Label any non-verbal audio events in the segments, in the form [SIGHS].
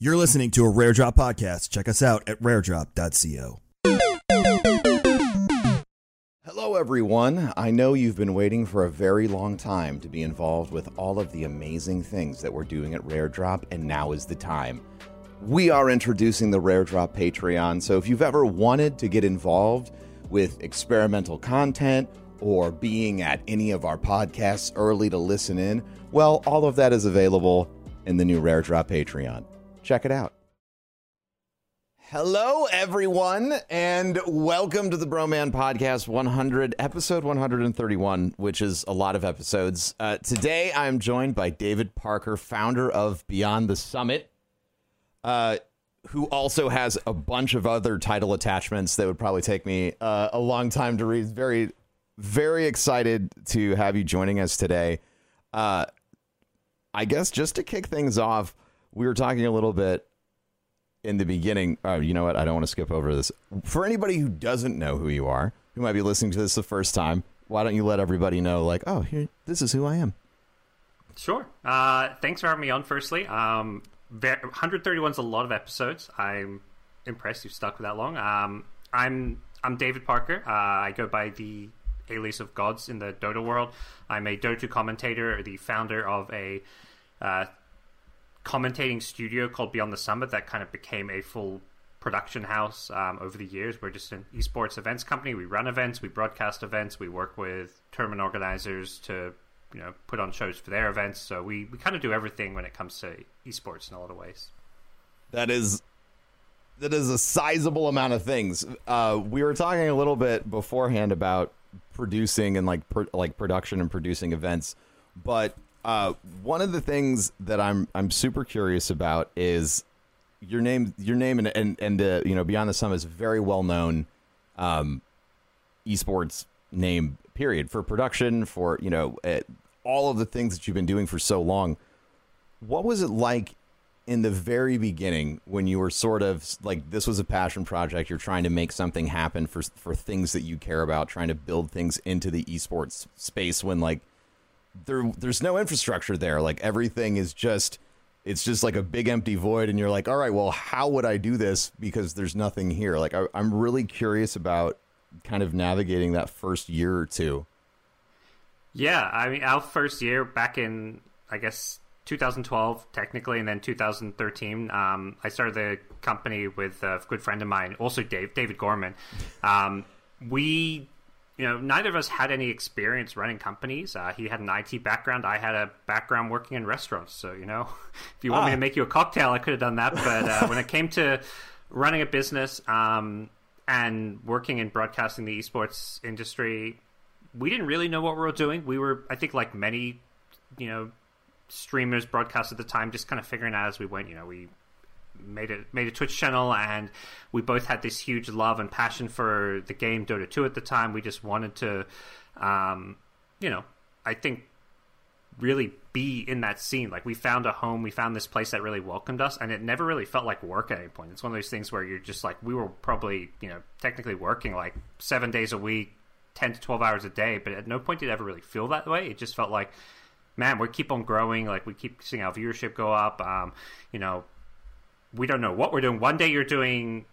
You're listening to a Rare Drop podcast. Check us out at raredrop.co. Hello, everyone. I know you've been waiting for a very long time to be involved with all of the amazing things that we're doing at Rare Drop, and now is the time. We are introducing the Rare Drop Patreon, so if you've ever wanted to get involved with experimental content or being at any of our podcasts early to listen in, well, all of that is available in the new Rare Drop Patreon. Check it out. Hello, everyone, and welcome to the Broman Podcast 100, episode 131, which is a lot of episodes. Uh, today, I'm joined by David Parker, founder of Beyond the Summit, uh, who also has a bunch of other title attachments that would probably take me uh, a long time to read. Very, very excited to have you joining us today. Uh, I guess just to kick things off, we were talking a little bit in the beginning. Oh, you know what? I don't want to skip over this. For anybody who doesn't know who you are, who might be listening to this the first time, why don't you let everybody know, like, oh, here, this is who I am. Sure. Uh, thanks for having me on. Firstly, um, 131 is a lot of episodes. I'm impressed you've stuck with that long. Um, I'm I'm David Parker. Uh, I go by the alias of GoDz in the Dota world. I'm a Dota commentator, the founder of a uh, commentating studio called Beyond the Summit that kind of became a full production house um, over the years. We're just an esports events company. We run events, we broadcast events, we work with tournament organizers to you know put on shows for their events. So we, we kind of do everything when it comes to esports in a lot of ways. That is that is a sizable amount of things. Uh, we were talking a little bit beforehand about producing and like like production and producing events, but uh, one of the things that I'm I'm super curious about is your name your name and and and uh, you know Beyond the Sum is very well known um, esports name period for production for you know uh, all of the things that you've been doing for so long. What was it like in the very beginning when you were sort of like this was a passion project you're trying to make something happen for for things that you care about trying to build things into the esports space when like there there's no infrastructure there. Like everything is just it's just like a big empty void and you're like, "All right, well, how would I do this because there's nothing here?" Like I, I'm really curious about kind of navigating that first year or two. Yeah, I mean, our first year back in I guess 2012 technically, and then 2013, um, I started the company with a good friend of mine, also Dave David Gorman. Um, we you know, neither of us had any experience running companies. Uh, he had an IT background. I had a background working in restaurants. So, you know, [LAUGHS] if you want ah. me to ah. make you a cocktail, I could have done that. But uh, when it came to running a business um, and working in broadcasting the esports industry, we didn't really know what we were doing. We were, I think, like many, you know, streamers, broadcast at the time, just kind of figuring out as we went. You know, we made a made a Twitch channel, and we both had this huge love and passion for the game Dota 2 at the time. We just wanted to, um, you know, I think really be in that scene. Like we found a home, we found this place that really welcomed us, and it never really felt like work at any point. It's one of those things where you're just like we were probably you know technically working like seven days a week, ten to twelve hours a day, but at no point did it ever really feel that way. It just felt like man, we keep on growing. Like we keep seeing our viewership go up. Um, you know, we don't know what we're doing. One day you're doing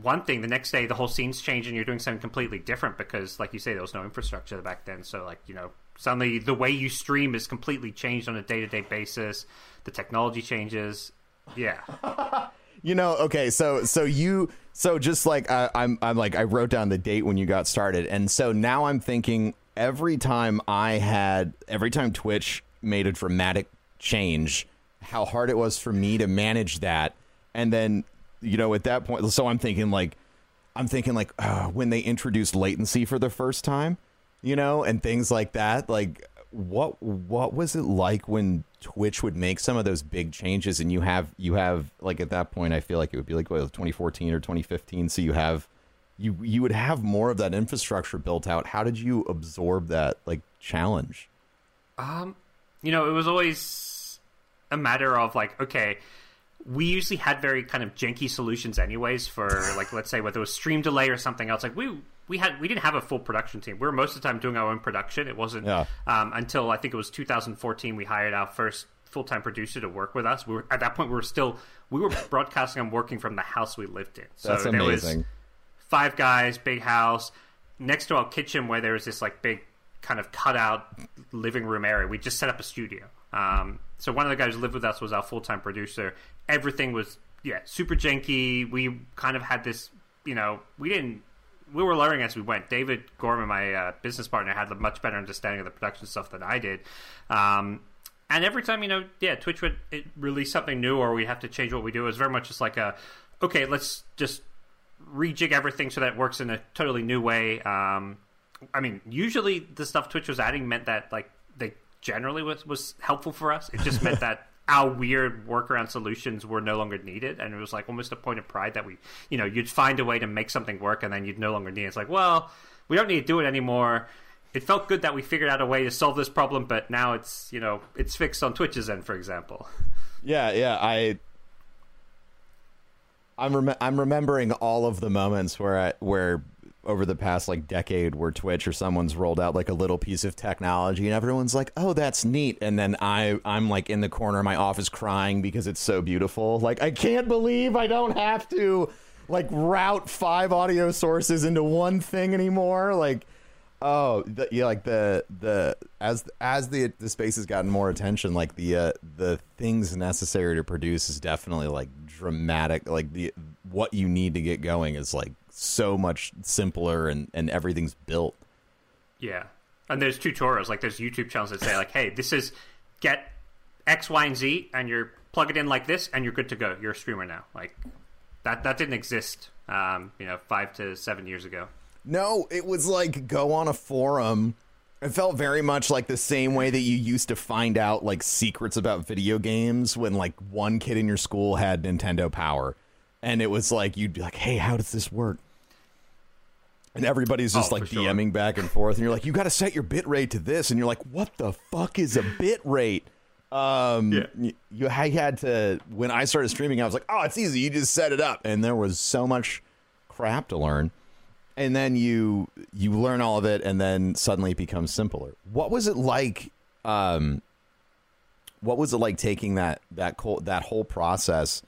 one thing, the next day the whole scene's changing. You're doing something completely different because, like you say, there was no infrastructure back then. So, like you know, suddenly the way you stream is completely changed on a day to day basis. The technology changes. Yeah. [LAUGHS] you know, okay, so so you so just like I, I'm I'm like I wrote down the date when you got started, and so now I'm thinking every time I had every time Twitch made a dramatic change, how hard it was for me to manage that and then you know at that point so i'm thinking like i'm thinking like uh, when they introduced latency for the first time you know and things like that like what what was it like when twitch would make some of those big changes and you have you have like at that point i feel like it would be like what, 2014 or 2015 so you have you you would have more of that infrastructure built out. How did you absorb that like challenge? Um you know it was always a matter of like okay we usually had very kind of janky solutions anyways for like let's say whether it was stream delay or something else like we we had we didn't have a full production team we were most of the time doing our own production it wasn't yeah. um, until i think it was 2014 we hired our first full time producer to work with us. We were at that point we were still we were broadcasting and working from the house we lived in. So That's there was amazing. five guys, big house, next to our kitchen where there was this like big kind of cutout living room area. We just set up a studio. Um, so one of the guys who lived with us was our full time producer. Everything was yeah super janky. We kind of had this you know we didn't we were learning as we went. David Gorman, my uh, business partner, had a much better understanding of the production stuff than I did. Um, and every time, you know, yeah, Twitch would release something new or we have to change what we do. It was very much just like a, okay, let's just rejig everything so that it works in a totally new way. Um, I mean, usually the stuff Twitch was adding meant that like generally was was helpful for us. It just meant that [LAUGHS] our weird workaround solutions were no longer needed, and it was like almost a point of pride that we, you know, you'd find a way to make something work, and then you'd no longer need it. It's like, well, we don't need to do it anymore. It felt good that we figured out a way to solve this problem, but now it's you know it's fixed on Twitch's end, for example. Yeah, yeah. I I'm rem- I'm remembering all of the moments where I where over the past like decade where Twitch or someone's rolled out like a little piece of technology and everyone's like, "Oh, that's neat." And then I I'm like in the corner of my office crying because it's so beautiful. Like, I can't believe I don't have to like route five audio sources into one thing anymore. Like Oh, the, yeah, like the the as as the the space has gotten more attention, like the uh, the things necessary to produce is definitely like dramatic. Like the what you need to get going is like so much simpler, and and everything's built. Yeah, and there's tutorials like there's YouTube channels that say like, hey, this is get X, Y, and Z, and you're plug it in like this, and you're good to go. You're a streamer now. Like that that didn't exist, um, you know, five to seven years ago. No, it was like go on a forum. It felt very much like the same way that you used to find out like secrets about video games when like one kid in your school had Nintendo Power. And it was like you'd be like, "Hey, how does this work?" And everybody's just Oh, like for sure. DMing back and forth, and you're like, "You got to set your bit rate to this," and you're like, "What the fuck is a bit rate?" Um, Yeah. y- you had to when I started streaming, I was like, "Oh, it's easy. You just set it up," and there was so much crap to learn and then you you learn all of it and then suddenly it becomes simpler what was it like um what was it like taking that that co- that whole process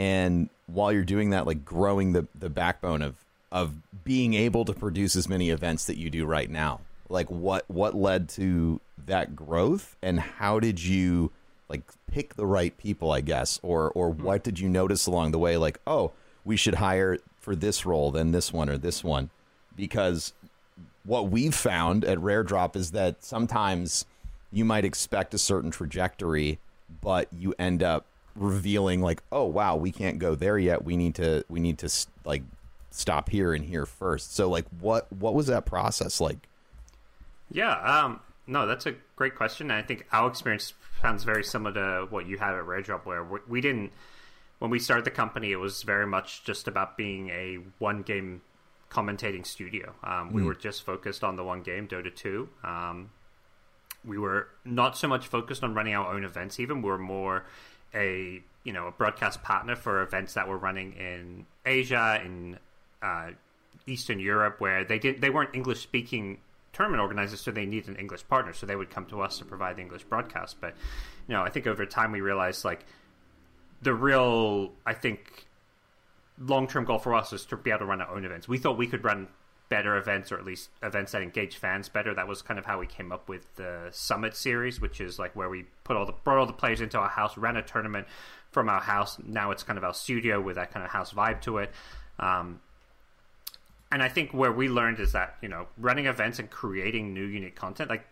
and while you're doing that like growing the the backbone of of being able to produce as many events that you do right now like what what led to that growth? And how did you like pick the right people i guess? Or or hmm. what did you notice along the way like oh we should hire for this role than this one or this one? Because what we've found at rare drop is that sometimes you might expect a certain trajectory but you end up revealing like oh wow we can't go there yet we need to we need to like stop here and here first so like what what was that process like Yeah, um, no, that's a great question. And I think our experience sounds very similar to what you had at Rare Drop, where we, we didn't, when we started the company, it was very much just about being a one game commentating studio. Um, we were just focused on the one game, Dota 2. Um, we were not so much focused on running our own events even we were more a you know a broadcast partner for events that were running in asia in uh, eastern europe where they did they weren't english speaking tournament organizers so they needed an english partner so they would come to us to provide the english broadcast but you know i think over time we realized like the real i think long term goal for us was to be able to run our own events. We thought we could run better events, or at least events that engage fans better. That was kind of how we came up with the Summit series, which is like where we put all the brought all the players into our house, ran a tournament from our house. Now it's kind of our studio with that kind of house vibe to it. Um, and I think where we learned is that you know running events and creating new unique content like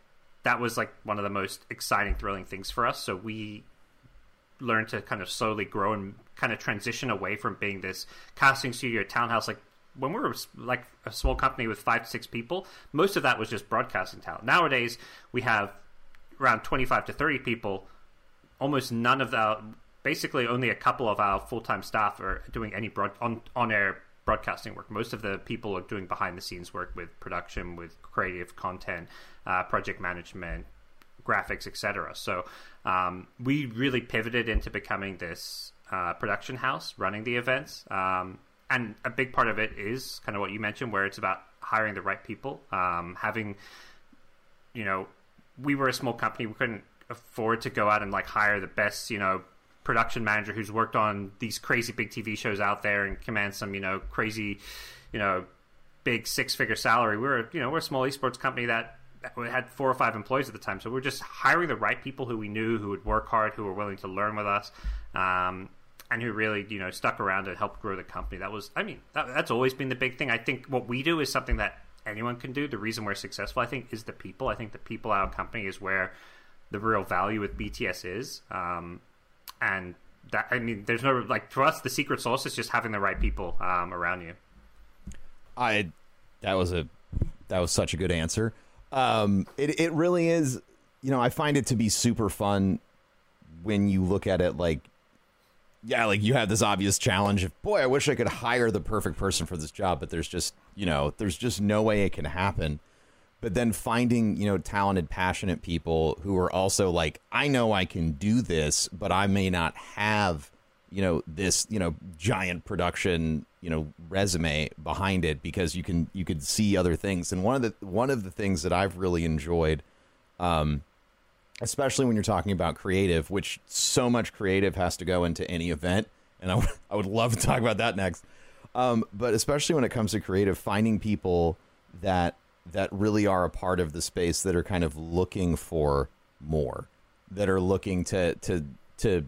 that was like one of the most exciting, thrilling things for us. So we learned to kind of slowly grow and kind of transition away from being this casting studio townhouse like when we were like a small company with five to six people most of that was just broadcasting talent. Nowadays we have around 25 to 30 people. Almost none of the basically only a couple of our full-time staff are doing any broad on on air broadcasting work. Most of the people are doing behind the scenes work with production with creative content uh, project management graphics etc so um, we really pivoted into becoming this uh, production house running the events. Um, and a big part of it is kind of what you mentioned where it's about hiring the right people um, having you know, we were a small company. We couldn't afford to go out and like hire the best, you know, production manager who's worked on these crazy big TV shows out there and commands some, you know, crazy, you know, big six figure salary. We're, you know, we're a small esports company that had four or five employees at the time. So we're just hiring the right people who we knew who would work hard, who were willing to learn with us. Um, and who really you know stuck around and helped grow the company. That was, I mean, that, that's always been the big thing. I think what we do is something that anyone can do. The reason we're successful, I think, is the people. I think the people our company is where the real value with BTS is. Um, and that, I mean, there's no like for us, the secret sauce is just having the right people um, around you. I that was a that was such a good answer. Um, it it really is. You know, I find it to be super fun when you look at it like yeah, like you have this obvious challenge of, boy, I wish I could hire the perfect person for this job, but there's just, you know, there's just no way it can happen. But then finding, you know, talented, passionate people who are also like, I know I can do this, but I may not have, you know, this, you know, giant production, you know, resume behind it because you can you could see other things. And one of the one of the things that I've really enjoyed um especially when you're talking about creative, which so much creative has to go into any event. And I, w- [LAUGHS] I would love to talk about that next. Um, but especially when it comes to creative, finding people that that really are a part of the space that are kind of looking for more, that are looking to to to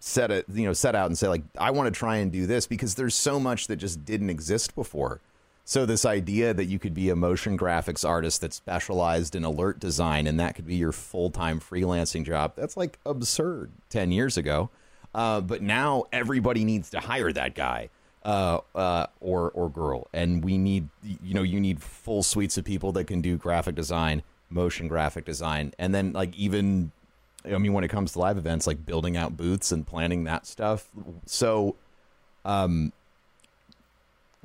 set it, you know, set out and say like, I want to try and do this because there's so much that just didn't exist before. So this idea that you could be a motion graphics artist that specialized in alert design and that could be your full-time freelancing job, that's like absurd 10 years ago. Uh, but now everybody needs to hire that guy uh, uh, or or girl, and we need you know you need full suites of people that can do graphic design, motion graphic design, and then like even I mean when it comes to live events, like building out booths and planning that stuff. So, um,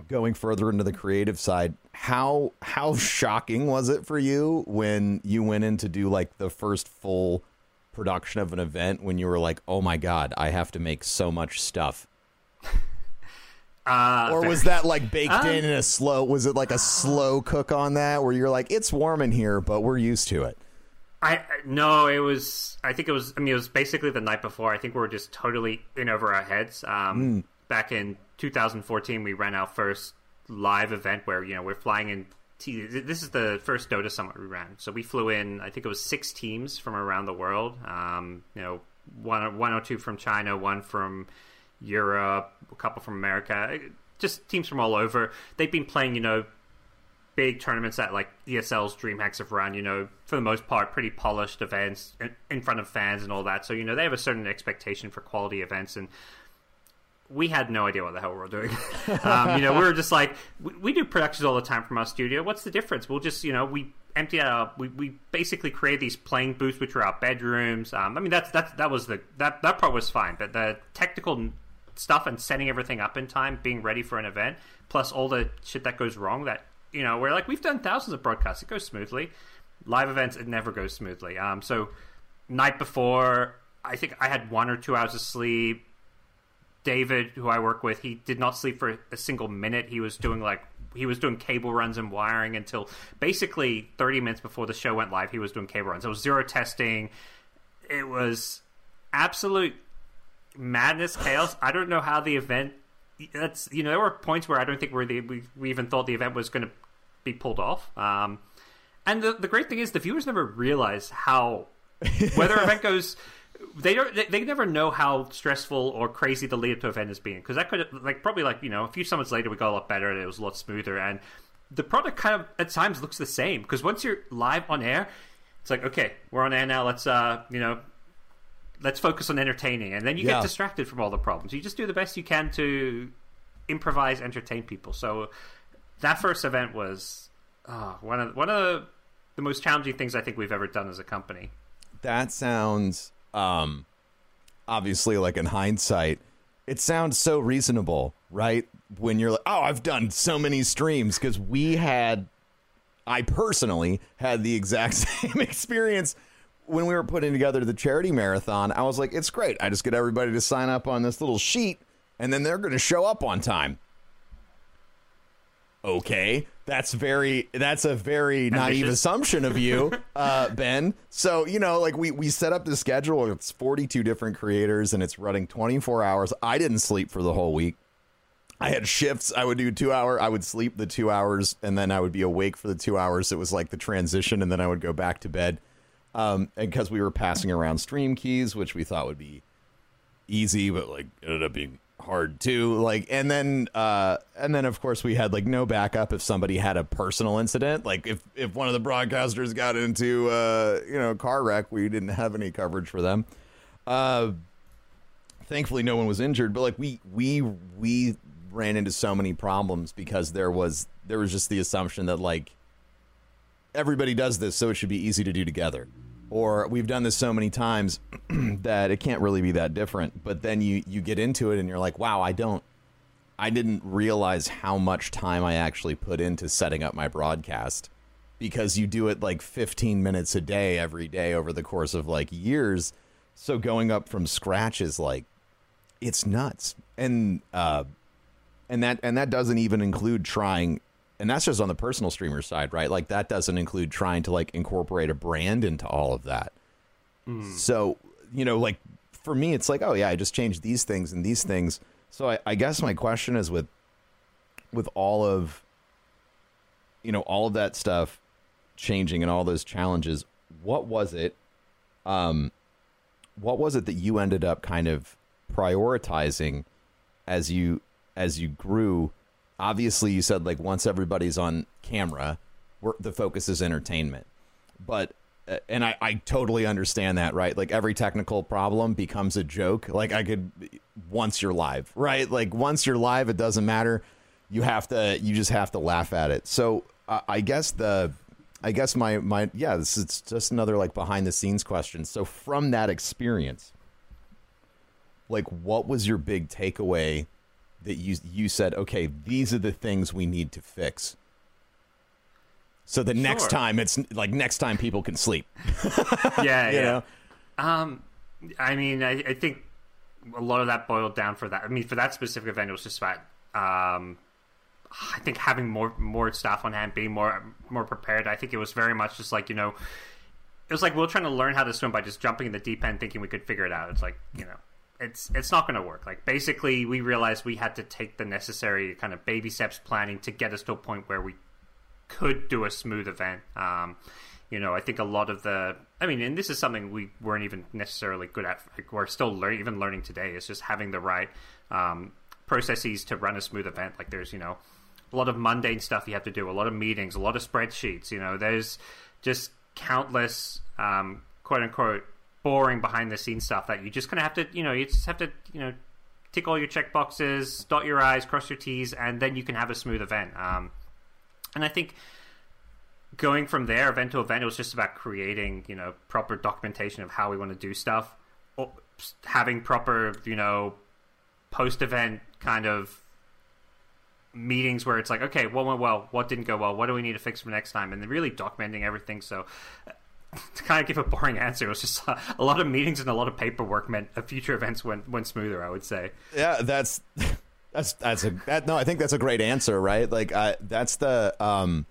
going further into the creative side, how how shocking was it for you when you went in to do like the first full production of an event when you were like, "Oh my god, I have to make so much stuff." [LAUGHS] Uh, or was [LAUGHS] that like baked um, in in a slow was it like a slow cook on that where you're like it's warm in here but we're used to it I no, it was. I think it was. I mean, it was basically the night before. I think we were just totally in over our heads. Um, mm. Back in 2014, we ran our first live event where you know we're flying in. T- this is the first Dota Summit we ran. So we flew in. I think it was six teams from around the world. Um, you know, one one or two from China, one from Europe, a couple from America. Just teams from all over. They've been playing, you know, big tournaments that like ESL's DreamHacks have run, you know, for the most part, pretty polished events in, in, front of fans and all that. So, you know, they have a certain expectation for quality events. And we had no idea what the hell we were doing. [LAUGHS] um, you know, we were just like, we, we, do productions all the time from our studio. What's the difference? We'll just, you know, we empty out, we, we basically create these playing booths, which are our bedrooms. Um, I mean, that's, that's, that was the, that, that part was fine. But the technical stuff and setting everything up in time, being ready for an event, plus all the shit that goes wrong that you know, we're like we've done thousands of broadcasts. It goes smoothly. Live events, it never goes smoothly. Um, so night before, I think I had one or two hours of sleep. David, who I work with, he did not sleep for a single minute. He was doing like he was doing cable runs and wiring until basically 30 minutes before the show went live. He was doing cable runs. It was zero testing. It was absolute madness, chaos. I don't know how the event. That's you know there were points where I don't think we we, we even thought the event was going to be pulled off. Um, and the the great thing is the viewers never realize how whether [LAUGHS] event goes. They don't. They, they, never know how stressful or crazy the lead up to event has been because that could like probably like you know a few summits later we got a lot better and it was a lot smoother and the product kind of at times looks the same because once you're live on air, it's like okay we're on air now let's uh you know let's focus on entertaining and then you yeah. get distracted from all the problems you just do the best you can to improvise entertain people so that first event was oh, one of one of the most challenging things I think we've ever done as a company. That sounds um, obviously like in hindsight, it sounds so reasonable, right? When you're like, oh, I've done so many streams because we had, I personally had the exact [LAUGHS] same experience when we were putting together the charity marathon. I was like, it's great. I just get everybody to sign up on this little sheet, and then they're going to show up on time okay, that's very that's a very naive assumption of you, [LAUGHS] uh, Ben. So you know, like we we set up the schedule. It's forty two different creators, and it's running twenty four hours. I didn't sleep for the whole week. I had shifts. I would do two hour. I would sleep the two hours, and then I would be awake for the two hours. It was like the transition, and then I would go back to bed. Um, and because we were passing around stream keys, which we thought would be easy, but like ended up being hard too. Like, and then, uh, and then of course we had like no backup if somebody had a personal incident. Like if if one of the broadcasters got into uh, you know car wreck, we didn't have any coverage for them. Uh, thankfully no one was injured but like we we we ran into so many problems because there was there was just the assumption that like everybody does this so it should be easy to do together or we've done this so many times [CLEARS THROAT] that it can't really be that different. But then you you get into it and you're like wow I don't I didn't realize how much time I actually put into setting up my broadcast because you do it like 15 minutes a day every day over the course of like years. So going up from scratch is like it's nuts. And uh and that and that doesn't even include trying and that's just on the personal streamer side right? Like that doesn't include trying to like incorporate a brand into all of that. So you know like for me it's like oh yeah i just changed these things and these things. So i, I guess my question is with with all of you know all of that stuff changing and all those challenges what was it um what was it that you ended up kind of prioritizing as you as you grew obviously you said like once everybody's on camera the focus is entertainment. But uh, and I, I totally understand that right? Like every technical problem becomes a joke. Like i could once you're live right? Like once you're live it doesn't matter. You have to you just have to laugh at it. So i guess the i guess my my yeah this is just another like behind the scenes question. So from that experience like what was your big takeaway that you you said okay these are the things we need to fix so the next time it's like next time people can sleep [LAUGHS] yeah, you yeah. know Um, I mean, I, I think a lot of that boiled down for that. I mean, for that specific event, it was just about. Um, I think having more more staff on hand, being more more prepared. I think it was very much just like you know, it was like we are trying to learn how to swim by just jumping in the deep end, thinking we could figure it out. It's like you know, it's it's not going to work. Like basically, we realized we had to take the necessary kind of baby steps planning to get us to a point where we could do a smooth event. Um, you know, I think a lot of the, I mean, and this is something we weren't even necessarily good at. Like, we're still learning, even learning today. Is just having the right um, processes to run a smooth event. Like, there's you know, a lot of mundane stuff you have to do, a lot of meetings, a lot of spreadsheets. You know, there's just countless um, quote unquote boring behind the scenes stuff that you just kind of have to, you know, you just have to, you know, tick all your check boxes, dot your i's, cross your t's, and then you can have a smooth event. Um, and I think going from there, event to event, it was just about creating, you know, proper documentation of how we want to do stuff, or having proper, you know, post-event kind of meetings where it's like, okay, what went well, what didn't go well, what do we need to fix for next time, and really documenting everything. So. [LAUGHS] To kind of give a boring answer, it was just a, lot of meetings and a lot of paperwork meant future events went went smoother. I would say. yeah that's [LAUGHS] that's that's a that no i think that's a great answer right like that's the um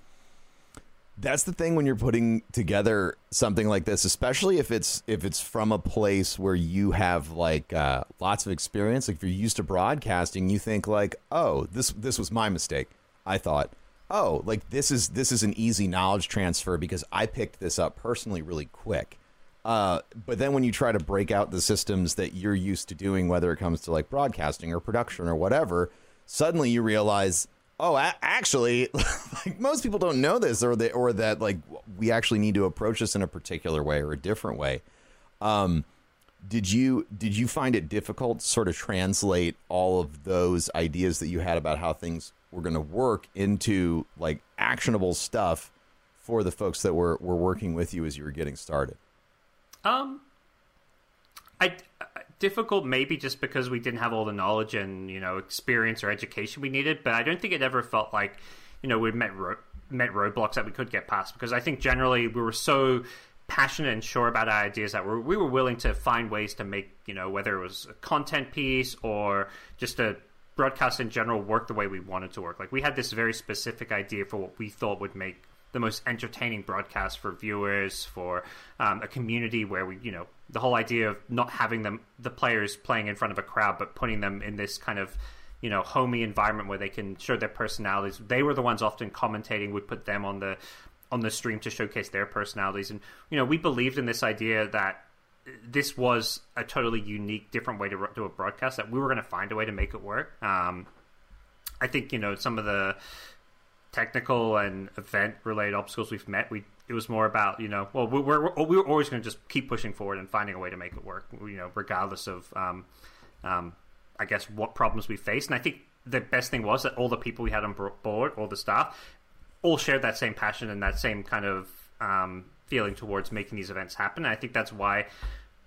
that's the thing when you're putting together something like this especially if it's if it's from a place where you have like uh, lots of experience like if you're used to broadcasting you think like oh this this was my mistake i thought oh like this is this is an easy knowledge transfer because i picked this up personally really quick uh, but then when you try to break out the systems that you're used to doing, whether it comes to like broadcasting or production or whatever, suddenly you realize, oh, a- actually, [LAUGHS] like most people don't know this, or that, or that like we actually need to approach this in a particular way or a different way. Um, did you did you find it difficult to sort of translate all of those ideas that you had about how things were going to work into like actionable stuff for the folks that were were working with you as you were getting started? Um, I difficult maybe just because we didn't have all the knowledge and you know experience or education we needed, but I don't think it ever felt like you know we met ro- met roadblocks that we could get past because I think generally we were so passionate and sure about our ideas that we're, we were willing to find ways to make you know whether it was a content piece or just a broadcasts in general work the way we wanted to work. Like we had this very specific idea for what we thought would make the most entertaining broadcast for viewers, for um, a community where we, you know, the whole idea of not having them, the players playing in front of a crowd, but putting them in this kind of, you know, homey environment where they can show their personalities. They were the ones often commentating. Would put them on the on the stream to showcase their personalities, and you know, we believed in this idea that this was a totally unique, different way to do a broadcast. That we were going to find a way to make it work. Um, I think you know some of the technical and event related obstacles we've met, we it was more about you know well we we're, we were always going to just keep pushing forward and finding a way to make it work you know regardless of um, um, I guess what problems we faced and I think the best thing was that all the people we had on board all the staff all shared that same passion and that same kind of um, feeling towards making these events happen and I think that's why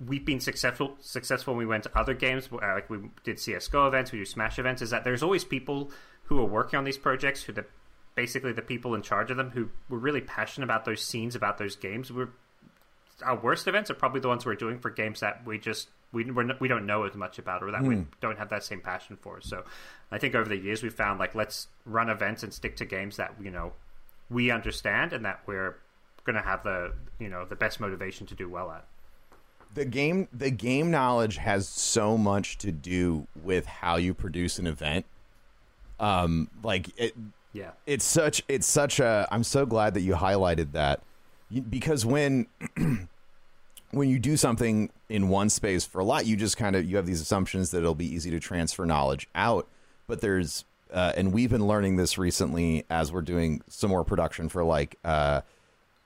we've been successful successful when we went to other games uh, like we did CS:GO events we do Smash events is that there's always people who are working on these projects who the basically the people in charge of them who were really passionate about those scenes, about those games. We're our worst events are probably the ones we're doing for games that we just we we don't know as much about or that mm. we hmm. don't have that same passion for. So I think over the years we've found like let's run events and stick to games that you know we understand and that we're going to have the you know the best motivation to do well at. The game the game knowledge has so much to do with how you produce an event. Um like it yeah. It's such it's such a I'm so glad that you highlighted that because when [CLEARS THROAT] when you do something in one space for a lot you just kind of you have these assumptions that it'll be easy to transfer knowledge out but there's uh, and we've been learning this recently as we're doing some more production for like uh,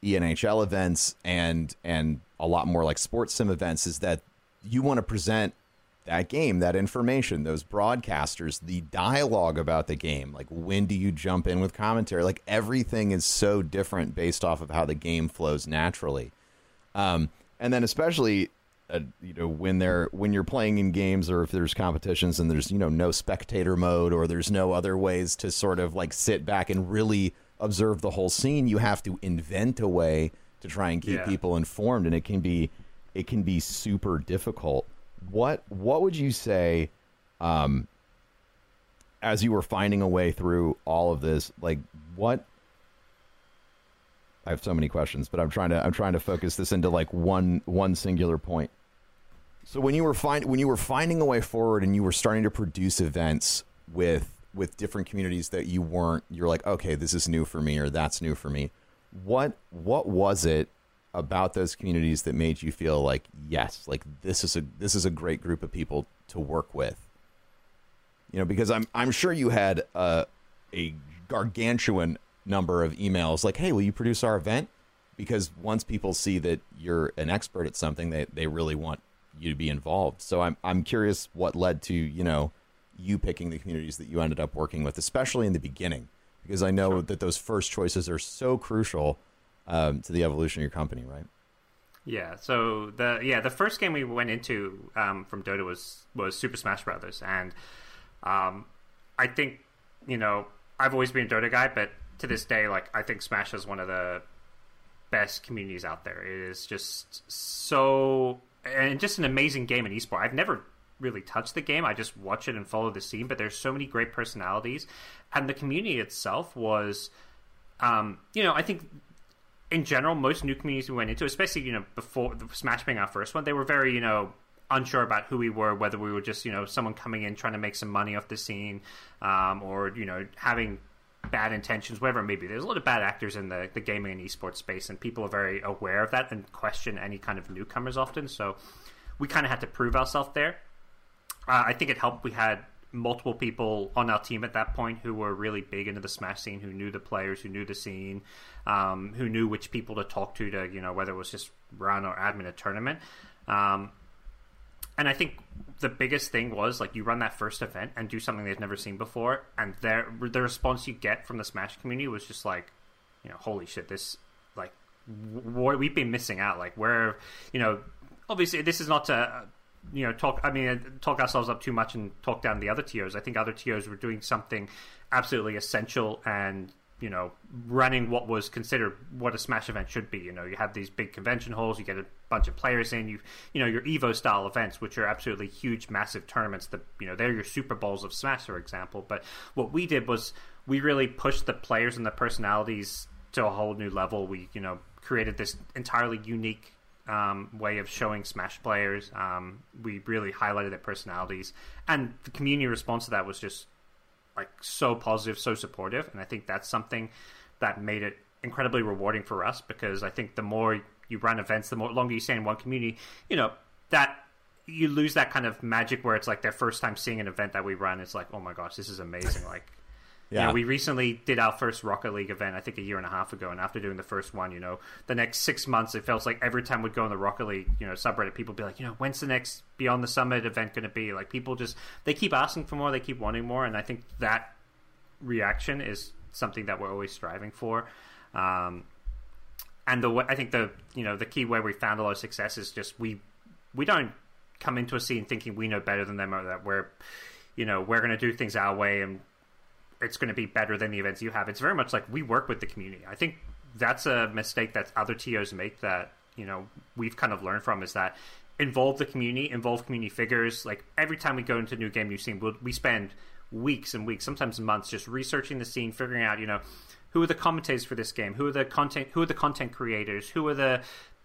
ENHL events and and a lot more like sports sim events is that you want to present that game, that information, those broadcasters, the dialogue about the game. Like, when do you jump in with commentary? Like, everything is so different based off of how the game flows naturally. Um, and then, especially, uh, you know, when they're when you're playing in games or if there's competitions and there's you know no spectator mode or there's no other ways to sort of like sit back and really observe the whole scene, you have to invent a way to try and keep yeah. people informed, and it can be it can be super difficult what what would you say um, as you were finding a way through all of this like what I have so many questions but I'm trying to I'm trying to focus this into like one one singular point so when you were find when you were finding a way forward and you were starting to produce events with with different communities that you weren't you're like okay this is new for me or that's new for me. What what was it about those communities that made you feel like yes like this is a this is a great group of people to work with? You know because i'm i'm sure you had a a gargantuan number of emails like hey will you produce our event? Because once people see that you're an expert at something they they really want you to be involved. So i'm i'm curious what led to you know you picking the communities that you ended up working with especially in the beginning because i know sure. that those first choices are so crucial um, to the evolution of your company, right? Yeah. So the yeah the first game we went into um, from Dota was was Super Smash Brothers, and um, I think you know I've always been a Dota guy, but to this day, like I think Smash is one of the best communities out there. It is just so and just an amazing game in esports. I've never really touch the game. I just watch it and follow the scene, but there's so many great personalities, and the community itself was, um, you know, I think in general, most new communities we went into, especially you know before Smash being our first one, they were very you know unsure about who we were, whether we were just you know someone coming in trying to make some money off the scene, um, or you know having bad intentions, whatever it may be. There's a lot of bad actors in the, the gaming and esports space, and people are very aware of that and question any kind of newcomers often. So we kind of had to prove ourselves there. Uh, I think it helped. We had multiple people on our team at that point who were really big into the Smash scene, who knew the players, who knew the scene, um, who knew which people to talk to to you know whether it was just run or admin a tournament. Um, and I think the biggest thing was like you run that first event and do something they've never seen before, and their the response you get from the Smash community was just like, you know, holy shit, this like what we've been missing out. Like where you know, obviously this is not to you know talk i mean talk ourselves up too much and talk down the other tiers i think other tiers were doing something absolutely essential and you know, running what was considered what a Smash event should be. You know, you have these big convention halls, you get a bunch of players in, you you know, your Evo style events, which are absolutely huge, massive tournaments. That you know, they're your Super Bowls of Smash, for example. But what we did was we really pushed the players and the personalities to a whole new level. We you know created this entirely unique um, way of showing Smash players. Um, we really highlighted their personalities, and the community response to that was just like so positive, so supportive, and I think that's something that made it incredibly rewarding for us because I think the more you run events, the more longer you stay in one community, you know that you lose that kind of magic where it's like their first time seeing an event that we run. It's like, oh my gosh, this is amazing! Like yeah. You know, we recently did our first Rocket League event, I think a year and a half ago, and after doing the first one, you know, the next six months, it feels like every time we'd go in the Rocket League, you know, subreddit, people be like, you know, when's the next Beyond the Summit event going to be? Like, people just they keep asking for more, they keep wanting more, and I think that reaction is something that we're always striving for. Um, and the way, I think the you know the key where we found a lot of success is just we we don't come into a scene thinking we know better than them or that we're you know we're going to do things our way and it's going to be better than the events you have. It's very much like we work with the community. I think that's a mistake that other TOs make that you know we've kind of learned from is that involve the community, involve community figures. Like every time we go into a new game, new scene, we'll, we spend weeks and weeks, sometimes months, just researching the scene, figuring out you know who are the commentators for this game, who are the content, who are the content creators, who are the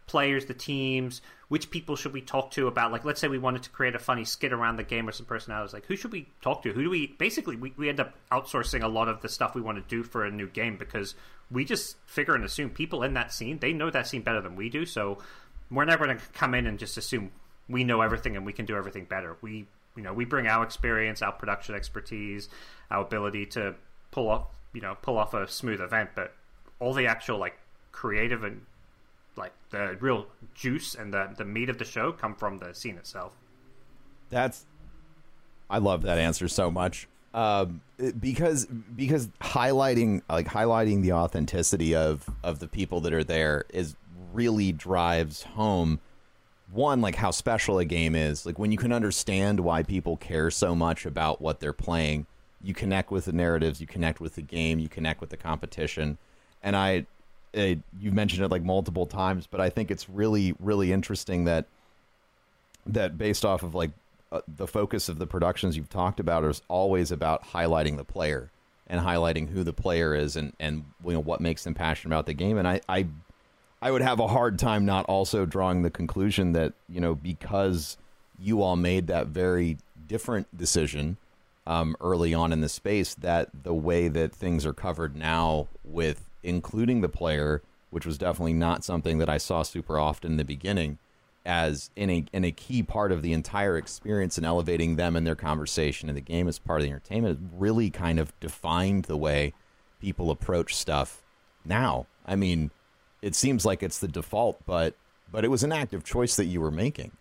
players, the teams, which people should we talk to about like let's say we wanted to create a funny skit around the game or some personalities like who should we talk to? Who do we basically we, we end up outsourcing a lot of the stuff we want to do for a new game because we just figure and assume people in that scene they know that scene better than we do so we're never going to come in and just assume we know everything and we can do everything better. We you know we bring our experience our production expertise our ability to pull off you know pull off a smooth event but all the actual like creative and like the real juice and the the meat of the show come from the scene itself. That's I love that answer so much. Um, because because highlighting like highlighting the authenticity of of the people that are there is really drives home one like how special a game is like when you can understand why people care so much about what they're playing you connect with the narratives you connect with the game you connect with the competition and i uh, you've mentioned it like multiple times, but I think it's really really interesting that that based off of like uh, the focus of the productions you've talked about is always about highlighting the player and highlighting who the player is and and you know what makes them passionate about the game. And I I I would have a hard time not also drawing the conclusion that you know because you all made that very different decision um, early on in the space that the way that things are covered now with including the player, which was definitely not something that I saw super often in the beginning, as in a in a key part of the entire experience and elevating them and their conversation in the game as part of the entertainment really kind of defined the way people approach stuff now. I mean, it seems like it's the default, but but it was an active choice that you were making.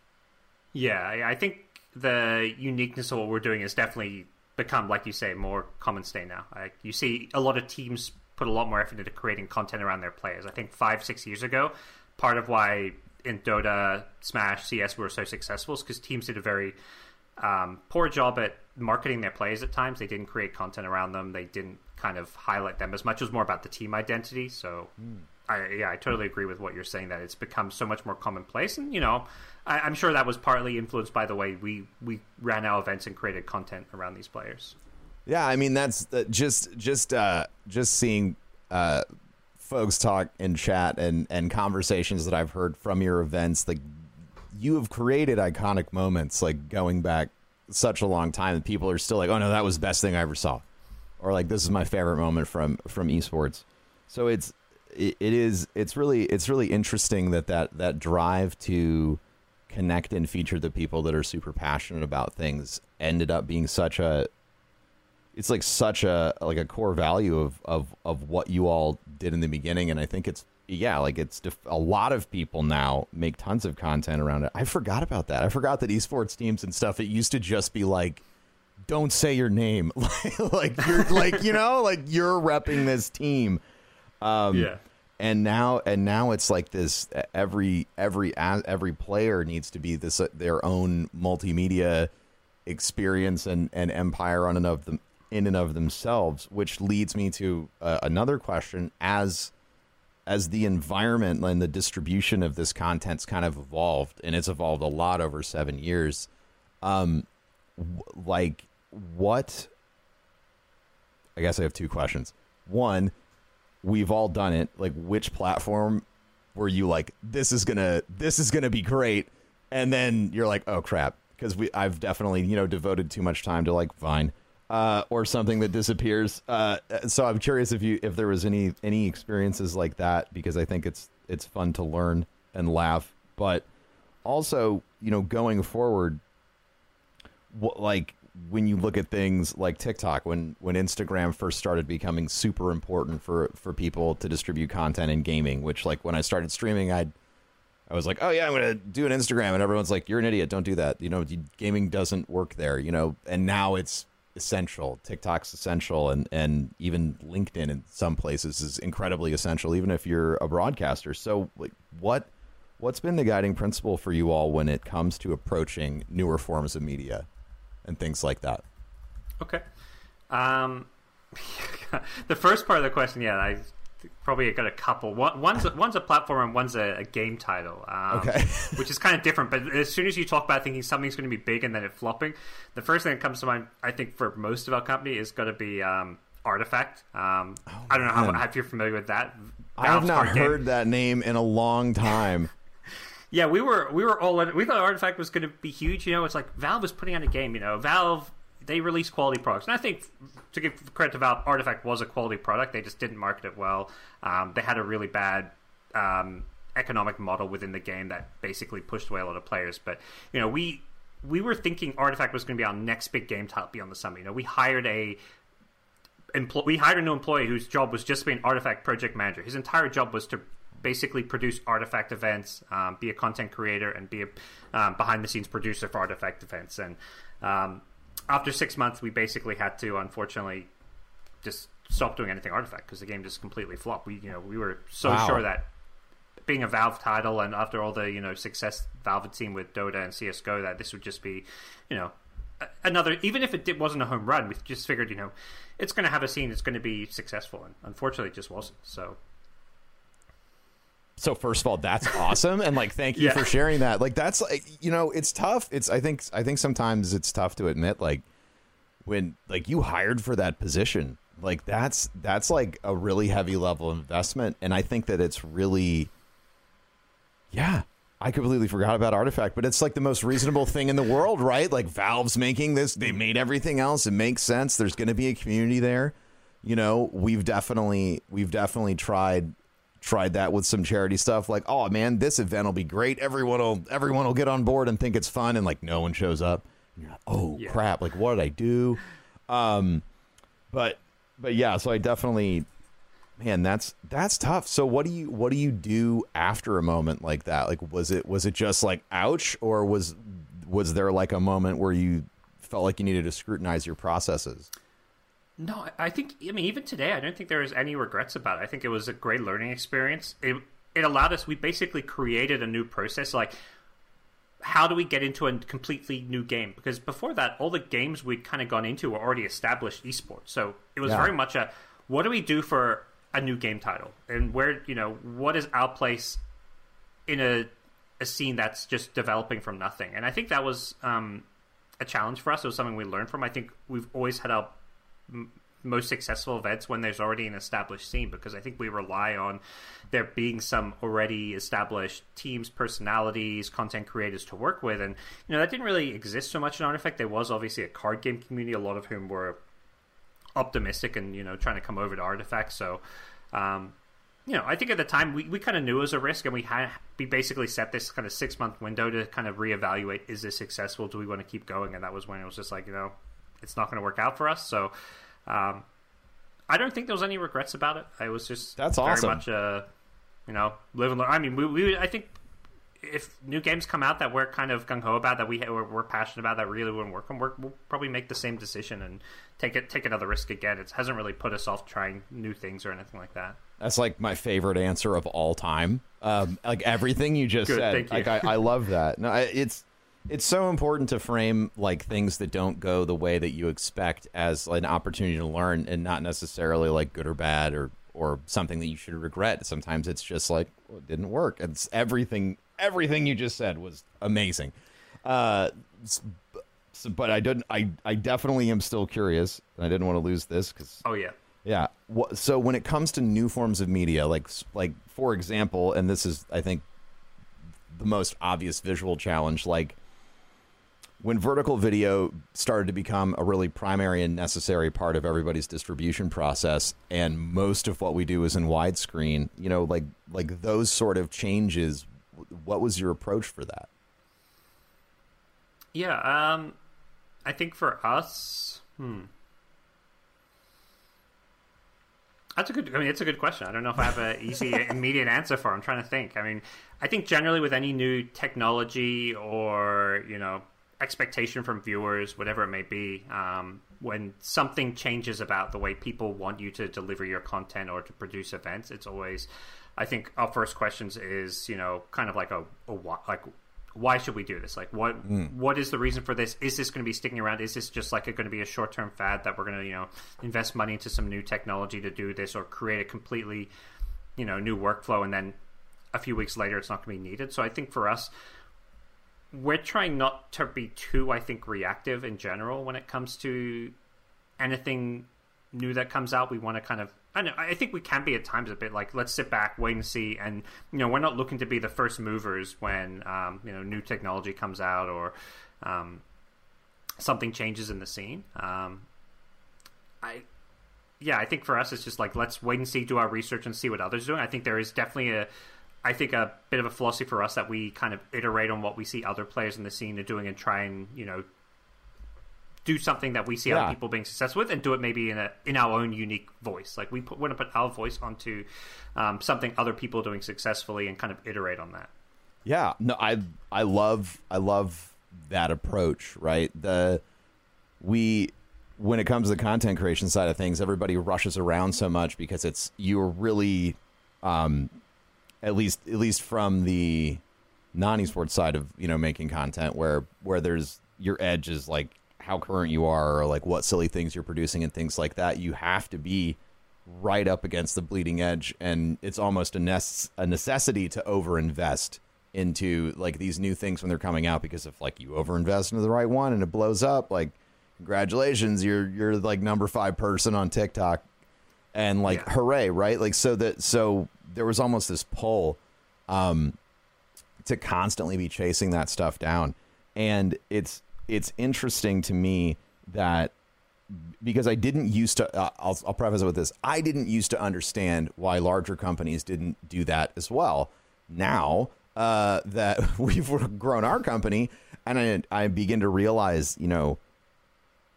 Yeah, I think the uniqueness of what we're doing has definitely become, like you say, more common stay now. Like you see a lot of teams put a lot more effort into creating content around their players. I think five, six years ago, part of why in Dota, Smash, CS we were so successful is because teams did a very um, poor job at marketing their players at times. They didn't create content around them. They didn't kind of highlight them as much. It was more about the team identity. So, mm. I, yeah, I totally agree with what you're saying that it's become so much more commonplace. And, you know, I, am sure that was partly influenced by the way we, we ran our events and created content around these players. Yeah, I mean that's uh, just just uh, just seeing uh, folks talk in chat and and conversations that I've heard from your events. Like you have created iconic moments, like going back such a long time, and people are still like, "Oh no, that was the best thing I ever saw," or like, "This is my favorite moment from from esports." So it's it, it is it's really it's really interesting that that that drive to connect and feature the people that are super passionate about things ended up being such a it's like such a like a core value of of of what you all did in the beginning and i think it's yeah like it's def- a lot of people now make tons of content around it. I forgot about that. I forgot that esports teams and stuff it used to just be like don't say your name. [LAUGHS] Like you're like you know like you're repping this team. Um yeah. and now and now it's like this every every every player needs to be this uh, their own multimedia experience and and empire on and of them in and of themselves, which leads me to uh, another question as as the environment and the distribution of this content's kind of evolved and it's evolved a lot over 7 years um w- like what I guess I have two questions. One, we've all done it. Like which platform were you like this is going to this is going to be great and then you're like oh crap because we I've definitely, you know, devoted too much time to like Vine uh, or something that disappears. Uh, so I'm curious if you if there was any any experiences like that because I think it's it's fun to learn and laugh, but also you know going forward, what, like when you look at things like TikTok, when when Instagram first started becoming super important for for people to distribute content in gaming, which like when I started streaming, I I was like, oh yeah, I'm gonna do an Instagram, and everyone's like, you're an idiot, don't do that. You know, gaming doesn't work there. You know, and now it's essential. TikTok's essential, and and even LinkedIn in some places is incredibly essential, even if you're a broadcaster. So, like, what what's been the guiding principle for you all when it comes to approaching newer forms of media? and things like that. Okay. Um, [LAUGHS] the first part of the question, yeah, I probably got a couple. One, one's one's a platform and one's a, a game title. Um, okay. [LAUGHS] which is kind of different. But as soon as you talk about thinking something's going to be big and then it flopping, the first thing that comes to mind, I think, for most of our company is going to be um, Artifact. Um, oh, I don't know how, if you're familiar with that. I have not heard game. that name in a long [LAUGHS] time. Yeah, we were we were all we thought Artifact was going to be huge. You know, it's like Valve was putting out a game. You know, Valve they release quality products, and I think to give credit to Valve, Artifact was a quality product. They just didn't market it well. Um, they had a really bad um, economic model within the game that basically pushed away a lot of players. But you know, we we were thinking Artifact was going to be our next big game title Beyond the Summit. You know, we hired a empl- we hired a new employee whose job was just to be an Artifact project manager. His entire job was to basically produce artifact events, um, be a content creator, and be a um, behind the scenes producer for artifact events. And um, after six months, we basically had to, unfortunately, just stop doing anything artifact because the game just completely flopped. We, you know, we were so wow. sure that being a Valve title and after all the you know success Valve had seen with Dota and CS:GO, that this would just be, you know, another. Even if it did, wasn't a home run, we just figured, you know, it's going to have a scene. It's going to be successful, and unfortunately, it just wasn't. So so first of all that's awesome. And like thank you yeah. for sharing that. Like that's like you know it's tough. It's i think i think sometimes it's tough to admit like when like you hired for that position like that's that's like a really heavy level of investment. And i think that it's really yeah i completely forgot about artifact but it's like the most reasonable thing in the world right? Like valve's making this they made everything else. It makes sense. There's going to be a community there. You know we've definitely we've definitely tried tried that with some charity stuff like oh man this event will be great. Everyone will everyone will get on board and think it's fun and like no one shows up. And you're like oh yeah. crap. Like what did i do? Um but but yeah so i definitely man that's that's tough. So what do you what do you do after a moment like that? Like was it was it just like ouch or was was there like a moment where you felt like you needed to scrutinize your processes no, I think I mean even today I don't think there is any regrets about it. I think it was a great learning experience. It it allowed us we basically created a new process like how do we get into a completely new game? Because before that all the games we'd kind of gone into were already established esports. So it was yeah. very much a what do we do for a new game title? And where, you know, what is our place in a a scene that's just developing from nothing? And I think that was um, a challenge for us. It was something we learned from. I think we've always had our most successful events when there's already an established scene because I think we rely on there being some already established teams, personalities, content creators to work with, and you know that didn't really exist so much in Artifact. There was obviously a card game community, a lot of whom were optimistic and you know trying to come over to Artifact. So, um, you know, I think at the time we, we kind of knew it was a risk, and we had we basically set this kind of six month window to kind of reevaluate: is this successful? Do we want to keep going? And that was when it was just like you know it's not going to work out for us. So um, I don't think there was any regrets about it. I was just that's awesome. Very much a you know live and learn. I mean, we, we I think if new games come out that we're kind of gung ho about, that we we're, we're, passionate about, that really wouldn't work, and we'll probably make the same decision and take it take another risk again. It hasn't really put us off trying new things or anything like that. That's like my favorite answer of all time. Um, like everything you just Good, said, you. like I, I, love that. No, it's it's so important to frame like things that don't go the way that you expect as an opportunity to learn and not necessarily like good or bad or or something that you should regret sometimes it's just like well, it didn't work it's everything everything you just said was amazing uh so, but i didn't i i definitely am still curious i didn't want to lose this because Oh yeah. yeah. So when it comes to new forms of media, like like for example, and this is I think the most obvious visual challenge, like when vertical video started to become a really primary and necessary part of everybody's distribution process, and most of what we do is in widescreen. You know, like like those sort of changes. What was your approach for that? Yeah, um, I think for us, hmm. That's a good. I mean, it's a good question. I don't know if I have an [LAUGHS] easy, immediate answer for. it. I'm trying to think. I mean, I think generally with any new technology or you know expectation from viewers, whatever it may be, um, when something changes about the way people want you to deliver your content or to produce events, it's always. I think our first questions is you know kind of like a, a why- like why should we do this? Like, what what is the reason for this? Is this going to be sticking around? Is this just like going to be a short term fad that we're going to you know invest money into some new technology to do this, or create a completely you know new workflow, and then a few weeks later it's not going to be needed? So I think for us, we're trying not to be too, I think, reactive in general when it comes to anything new that comes out. We want to kind of, I know, I think we can be at times a bit like, let's sit back, wait and see, and you know, we're not looking to be the first movers when um, you know new technology comes out or um, something changes in the scene. Um, I. Yeah, I think for us it's just like let's wait and see, do our research and see what others are doing. I think there is definitely a I think a bit of a philosophy for us that we kind of iterate on what we see other players in the scene are doing and try and you know do something that we see Yeah. other people being successful with and do it maybe in a in our own unique voice. Like we put, want to put our voice onto um, something other people are doing successfully and kind of iterate on that. Yeah, no, I I love I love that approach. Right, the we when it comes to the content creation side of things, everybody rushes around so much because it's you're really, um, at least at least from the non esports side of you know making content where where there's your edge is like how current you are or like what silly things you're producing and things like that. You have to be right up against the bleeding edge and it's almost a, nece- a necessity to overinvest into like these new things when they're coming out because if like you overinvest into the right one and it blows up like congratulations you're you're like number 5 person on TikTok and like Yeah. hooray right like so that so there was almost this pull um to constantly be chasing that stuff down and it's it's interesting to me that because I didn't used to. Uh, I'll, I'll preface it with this: I didn't used to understand why larger companies didn't do that as well. Now uh, that [LAUGHS] we've grown our company, and I, I begin to realize, you know,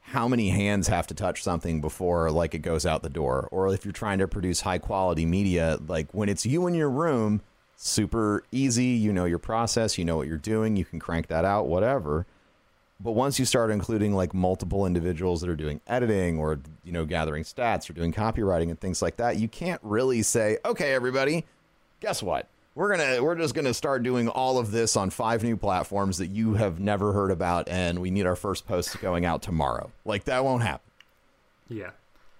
how many hands have to touch something before like it goes out the door, or if you're trying to produce high quality media, like when it's you in your room, super easy. You know your process, you know what you're doing, you can crank that out, whatever but once you start including like multiple individuals that are doing editing or you know gathering stats or doing copywriting and things like that you can't really say okay everybody guess what we're gonna we're just gonna start doing all of this on five new platforms that you have never heard about and we need our first post going out tomorrow like that won't happen Yeah.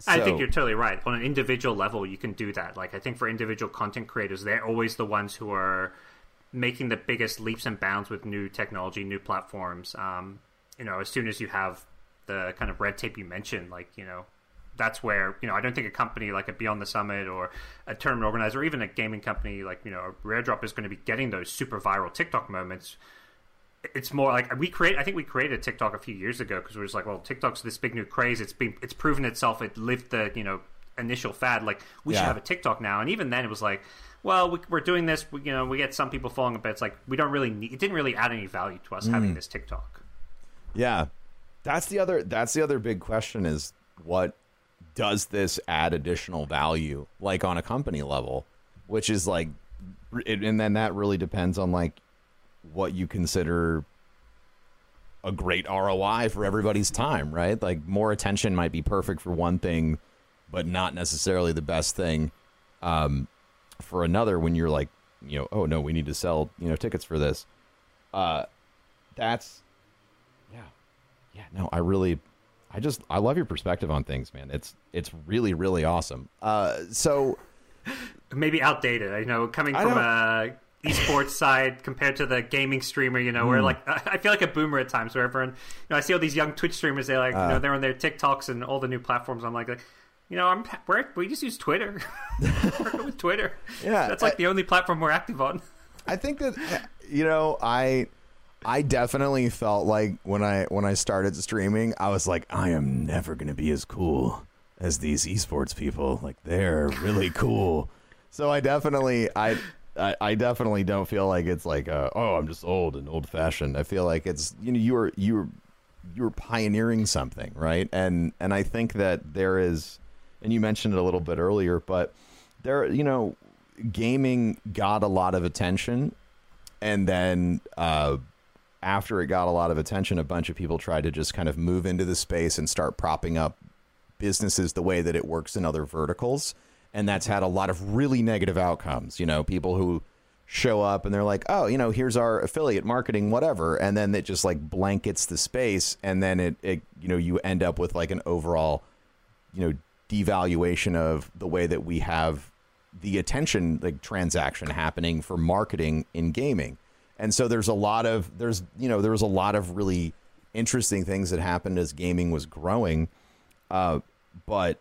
I think you're totally right. On an individual level, you can do that. Like, I think for individual content creators, they're always the ones who are making the biggest leaps and bounds with new technology, new platforms. Um, you know, as soon as you have the kind of red tape you mentioned, like, you know, that's where, you know, I don't think a company like a Beyond the Summit or a tournament organizer or even a gaming company like, you know, a Rare Drop is going to be getting those super viral TikTok moments it's more like we create. I think we created TikTok a few years ago because we were just like, well, TikTok's this big new craze. It's been it's proven itself. It lived the you know initial fad. Like we should have a TikTok now. And even then, it was like, well, we, we're doing this. We, you know, we get some people following it, but it's like we don't really need. It didn't really add any value to us hmm. having this TikTok. Yeah. That's the other that's the other big question is what does this add additional value like on a company level, which is like and then that really depends on like what you consider a great ROI for everybody's time, right? Like more attention might be perfect for one thing but not necessarily the best thing um, for another when you're like, you know, oh no, we need to sell, you know, tickets for this. Uh, that's yeah, yeah. No, I really, I just I love your perspective on things, man. It's it's really really awesome. Uh, so maybe outdated. I know coming I from a esports [LAUGHS] side compared to the gaming streamer, you know, where Hmm. like [LAUGHS] I feel like a boomer at times. Where everyone, you know, I see all these young Twitch streamers. They like, Uh. you know, they're on their TikToks and all the new platforms. I'm like, like you know, I'm we're, we just use Twitter. [LAUGHS] we're with Twitter. Yeah, that's like I- the only platform we're active on. I think that you know I I definitely felt like when I when I started streaming, I was like, I am never gonna be as cool as these esports people. Like they're really cool. So I definitely I. I, definitely don't feel like it's like uh, oh I'm just old and old fashioned. I feel like it's you know you're you're you're pioneering something right and and I think that there is and you mentioned it a little bit earlier but there you know gaming got a lot of attention and then uh, after it got a lot of attention, a bunch of people tried to just kind of move into the space and start propping up businesses the way that it works in other verticals, and that's had a lot of really negative outcomes. You know, people who show up and they're like, "Oh, you know, here's our affiliate marketing, whatever," and then it just like blankets the space, and then it, it you know, you end up with like an overall, you know, devaluation of the way that we have the attention like transaction happening for marketing in gaming. And so there's a lot of there's you know there was a lot of really interesting things that happened as gaming was growing, uh, but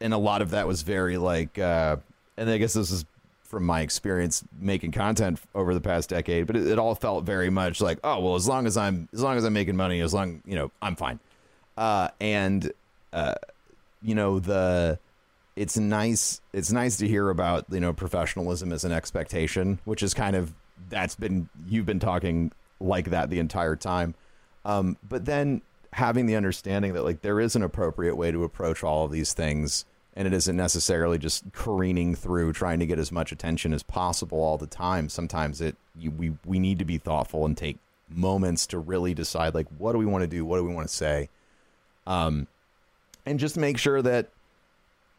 and a lot of that was very like uh, and I guess this is from my experience making content over the past decade, but it, it all felt very much like oh well as long as I'm as long as I'm making money as long you know I'm fine, uh, and uh, you know the it's nice it's nice to hear about you know professionalism as an expectation which is kind of that's been you've been talking like that the entire time. Um, but then having the understanding that like there is an appropriate way to approach all of these things and it isn't necessarily just careening through trying to get as much attention as possible all the time. Sometimes it you, we we need to be thoughtful and take moments to really decide like what do we want to do? What do we want to say? Um and just make sure that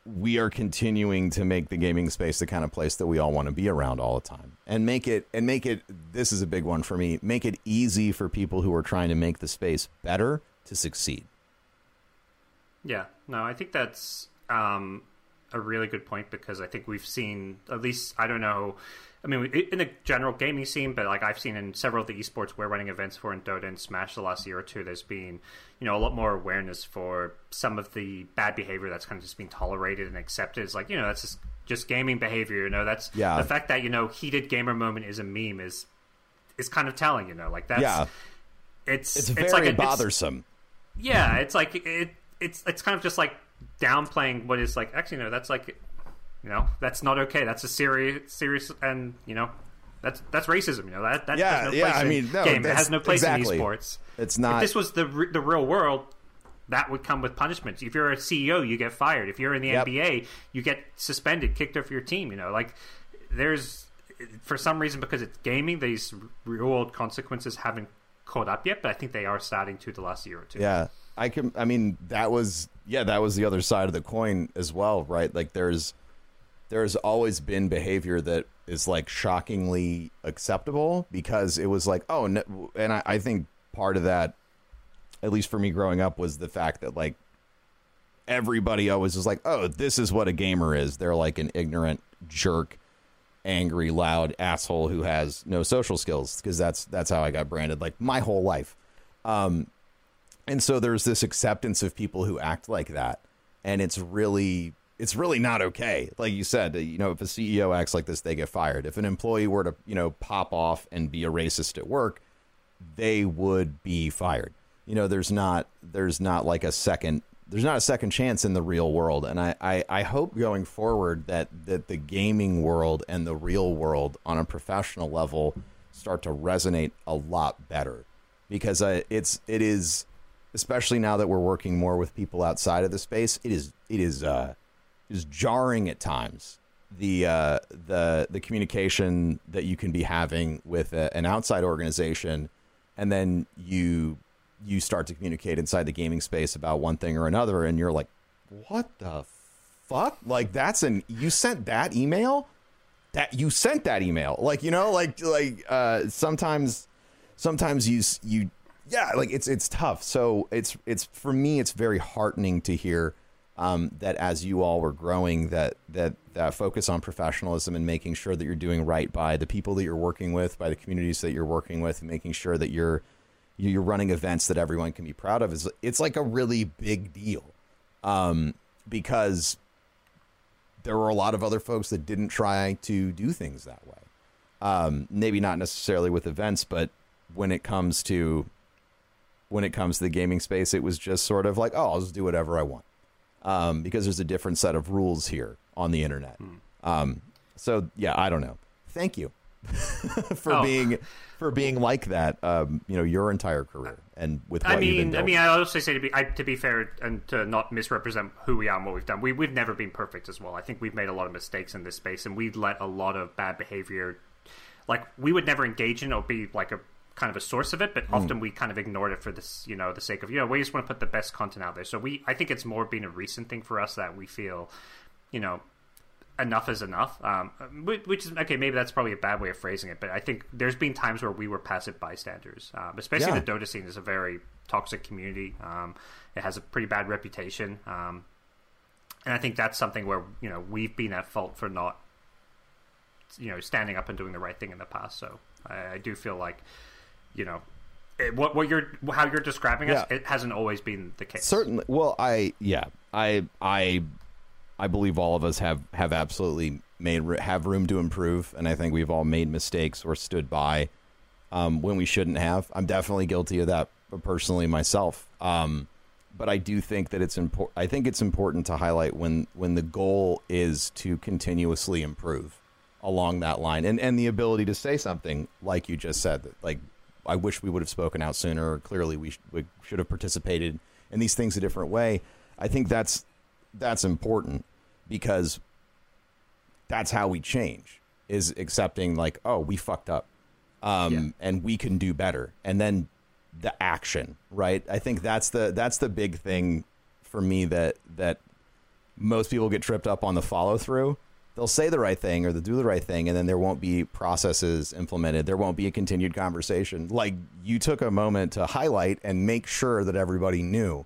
we are continuing to make the gaming space the kind of place that we all want to be around all the time and make it and make it this is a big one for me make it easy for people who are trying to make the space better to succeed Yeah, no, I think that's um, a really good point because I think we've seen at least I don't know. I mean, in the general gaming scene, but like I've seen in several of the esports we're running events for in Dota and Smash the last year or two, there's been you know a lot more awareness for some of the bad behavior that's kind of just being tolerated and accepted. It's like you know that's just just gaming behavior. You know that's Yeah. the fact that you know heated gamer moment is a meme is is kind of telling. You know, like that's yeah it's it's very like a, it's- bothersome yeah, it's like it. It's it's kind of just like downplaying what is like. Actually, no, that's like, you know, that's not okay. That's a serious, serious, and you know, that's that's racism. You know that that Yeah, has no yeah, place I in mean, no, game. It has no place exactly. in esports. it's If not this was the the real world, that would come with punishments. If you're a CEO, you get fired. If you're in the Yep. NBA, you get suspended, kicked off your team. You know, like there's for some reason because it's gaming, these real world consequences haven't caught up yet. But I think they are starting to the last year or two. Yeah, I can. I mean, that was yeah, that was the other side of the coin as well, right? Like, there's there's always been behavior that is like shockingly acceptable because it was like, oh, no, and I, I think part of that, at least for me growing up, was the fact that like everybody always was like, oh, this is what a gamer is. They're like an ignorant jerk angry, loud asshole who has no social skills because that's that's how I got branded like my whole life. Um, and so there's this acceptance of people who act like that, and it's really it's really not okay. Like you said, you know, if a CEO acts like this, they get fired. If an employee were to you know pop off and be a racist at work, they would be fired. You know, there's not there's not like a second there's not a second chance in the real world. And I, I, I hope going forward that, that the gaming world and the real world on a professional level start to resonate a lot better because uh, it's it is especially now that we're working more with people outside of the space it is it is uh is jarring at times the uh the the communication that you can be having with a, an outside organization and then you you start to communicate inside the gaming space about one thing or another and you're like what the fuck? Like that's an you sent that email? That you sent that email. Like you know like like uh sometimes sometimes you you yeah like it's it's tough. So it's it's for me it's very heartening to hear um, that as you all were growing that that that focus on professionalism and making sure that you're doing right by the people that you're working with by the communities that you're working with and making sure that you're you're running events that everyone can be proud of is it's like a really big deal. Um, because there were a lot of other folks that didn't try to do things that way. Um, maybe not necessarily with events, but when it comes to when it comes to the gaming space, it was just sort of like, oh, I'll just do whatever I want, um, because there's a different set of rules here on the internet. Um, so yeah, I don't know. Thank you [LAUGHS] for Oh. being for being like that. Um, you know, your entire career and with what I mean, I mean, I also say to be I, to be fair and to not misrepresent who we are and what we've done. We we've never been perfect as well. I think we've made a lot of mistakes in this space, and we've let a lot of bad behavior. Like we would never engage in or be like a kind of a source of it, but Hmm. often we kind of ignored it for this, you know, the sake of you know we just want to put the best content out there. So we, I think it's more been a recent thing for us that we feel, you know, enough is enough. Um, which is okay. Maybe that's probably a bad way of phrasing it, but I think there's been times where we were passive bystanders. Um, especially Yeah. the Dota scene is a very toxic community. Um, it has a pretty bad reputation, um, and I think that's something where you know we've been at fault for not, you know, standing up and doing the right thing in the past. So I, I do feel like, you know. It, what what you're how you're describing us, Yeah. it hasn't always been the case. certainly well i yeah i i i believe all of us have have absolutely made have room to improve and i think we've all made mistakes or stood by um, when we shouldn't have i'm definitely guilty of that personally myself um, but i do think that it's important i think it's important to highlight when when the goal is to continuously improve along that line and and the ability to say something like you just said that like I wish we would have spoken out sooner or clearly we, sh- we should have participated in these things a different way. I think that's that's important because that's how we change is accepting like oh we fucked up um, Yeah. and we can do better and then the action right i think that's the that's the big thing for me that that most people get tripped up on the follow through they'll say the right thing or they'll do the right thing and then there won't be processes implemented. There won't be a continued conversation. Like you took a moment to highlight and make sure that everybody knew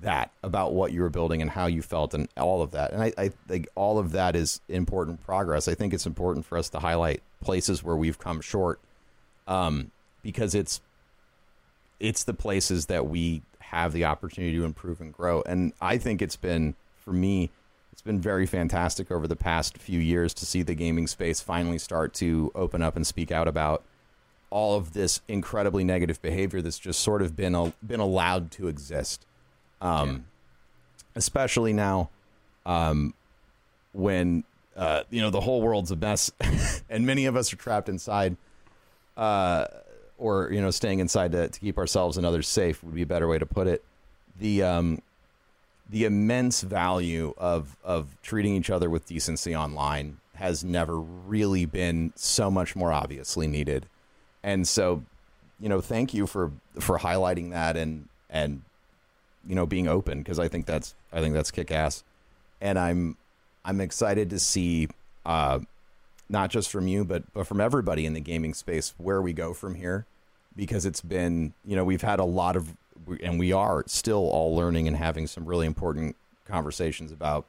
that about what you were building and how you felt and all of that. And i, I think all of that is important progress. I think it's important for us to highlight places where we've come short um, because it's it's the places that we have the opportunity to improve and grow. And I think it's been, for me, been very fantastic over the past few years to see the gaming space finally start to open up and speak out about all of this incredibly negative behavior that's just sort of been a, been allowed to exist. Um, Especially now, um, when uh, you know the whole world's a mess, [LAUGHS] and many of us are trapped inside uh, or you know staying inside to, to keep ourselves and others safe would be a better way to put it the um the immense value of of treating each other with decency online has never really been so much more obviously needed. And so you know thank you for for highlighting that and and you know being open because i think that's i think that's kick ass and i'm i'm excited to see uh not just from you, but but from everybody in the gaming space, where we go from here, because it's been you know we've had a lot of and we are still all learning and having some really important conversations about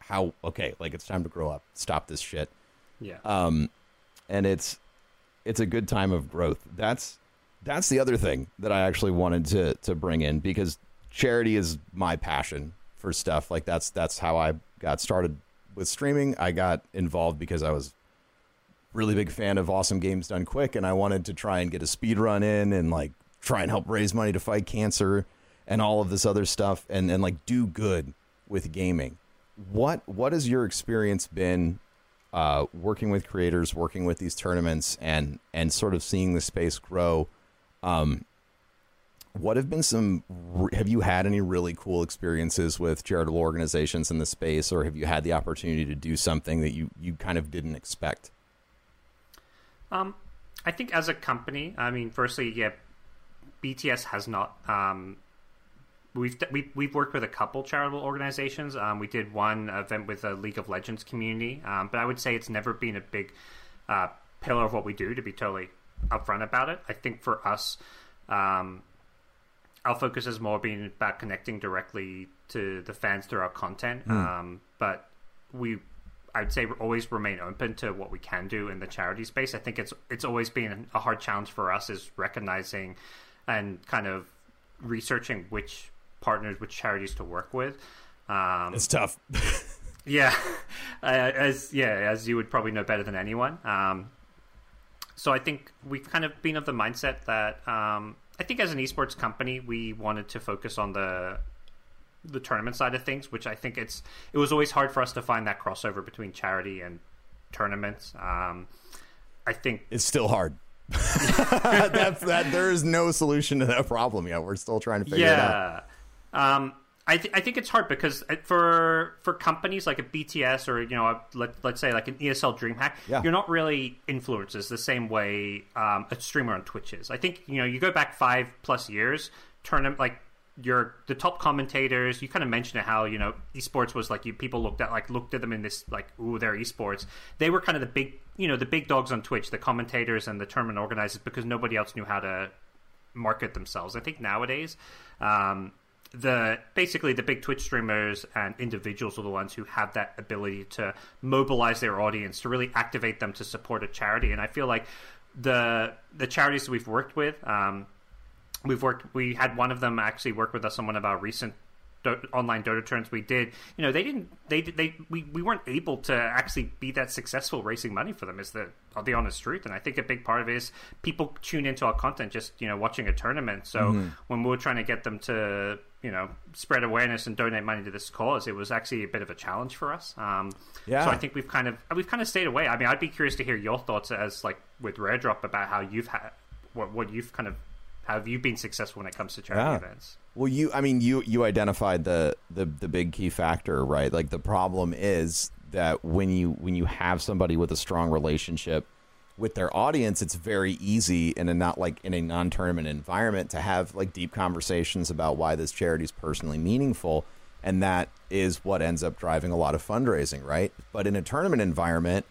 how okay like it's time to grow up, stop this shit, Yeah. um, and it's it's a good time of growth. That's that's the other thing that I actually wanted to to bring in because charity is my passion for stuff like that's that's how I got started with streaming. I got involved because I was really big fan of awesome games done quick and I wanted to try and get a speed run in and like try and help raise money to fight cancer and all of this other stuff and and like do good with gaming. What what has your experience been uh, working with creators, working with these tournaments, and and sort of seeing the space grow. Um, what have been some? Have you had any really cool experiences with charitable organizations in the space, or have you had the opportunity to do something that you you kind of didn't expect? Um, I think as a company, I mean, firstly, yeah, BTS has not. Um, we've we, we've worked with a couple charitable organizations. Um, we did one event with the League of Legends community, um, but I would say it's never been a big uh, pillar of what we do. To be totally upfront about it. I think for us, um, our focus has more been about connecting directly to the fans through our content. Um, but we, I'd say, always remain open to what we can do in the charity space. I think it's it's always been a hard challenge for us is recognizing and kind of researching which partners, which charities to work with. Um, It's tough. [LAUGHS] yeah, [LAUGHS] uh, as yeah, as you would probably know better than anyone. Um, so I think we've kind of been of the mindset that um, I think as an esports company, we wanted to focus on the the tournament side of things, which I think it's it was always hard for us to find that crossover between charity and tournaments. Um, I think It's still hard. [LAUGHS] That's that. There is no solution to that problem yet. We're still trying to figure it out. yeah. Um, I, th- I think it's hard because uh, for for companies like a BTS or you know a, let let's say like an ESL DreamHack, Yeah. you're not really influencers the same way um, a streamer on Twitch is. I think you know you go back five plus years, turn them like your the top commentators. You kind of mentioned how you know esports was like you people looked at like looked at them in this like ooh they're esports. They were kind of the big you know the big dogs on Twitch, the commentators and the tournament organizers because nobody else knew how to market themselves. I think nowadays, um, the basically the big Twitch streamers and individuals are the ones who have that ability to mobilize their audience to really activate them to support a charity. And I feel like the the charities we've worked with, um, we've worked. We had one of them actually work with us on one of our recent do- online Dota turns we did. You know, they didn't. They they we, we weren't able to actually be that successful raising money for them. Is the the honest truth? And I think a big part of it is people tune into our content just you know watching a tournament. So Mm-hmm. when we were trying to get them to you know spread awareness and donate money to this cause, it was actually a bit of a challenge for us. Um, Yeah. So I think we've kind of we've kind of stayed away. I mean, I'd be curious to hear your thoughts as like with Rare Drop about how you've had what what you've kind of have you been successful when it comes to charity Yeah. events? Well, you, I mean, you you identified the the the big key factor, right? Like the problem is that when you when you have somebody with a strong relationship with their audience, it's very easy in a not like in a non-tournament environment to have like deep conversations about why this charity is personally meaningful, and that is what ends up driving a lot of fundraising, right? But in a tournament environment,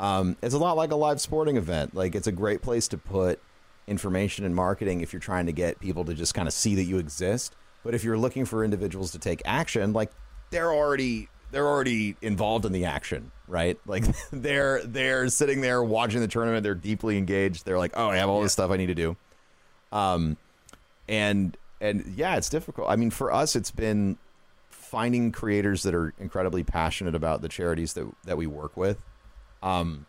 um, it's a lot like a live sporting event. Like it's a great place to put information and marketing if you're trying to get people to just kind of see that you exist. But if you're looking for individuals to take action, like they're already they're already involved in the action, right? [LAUGHS] Like they're they're sitting there watching the tournament, they're deeply engaged. They're like, "Oh, I have all this stuff I need to do." Um and and yeah, it's difficult. I mean, for us it's been finding creators that are incredibly passionate about the charities that that we work with. Um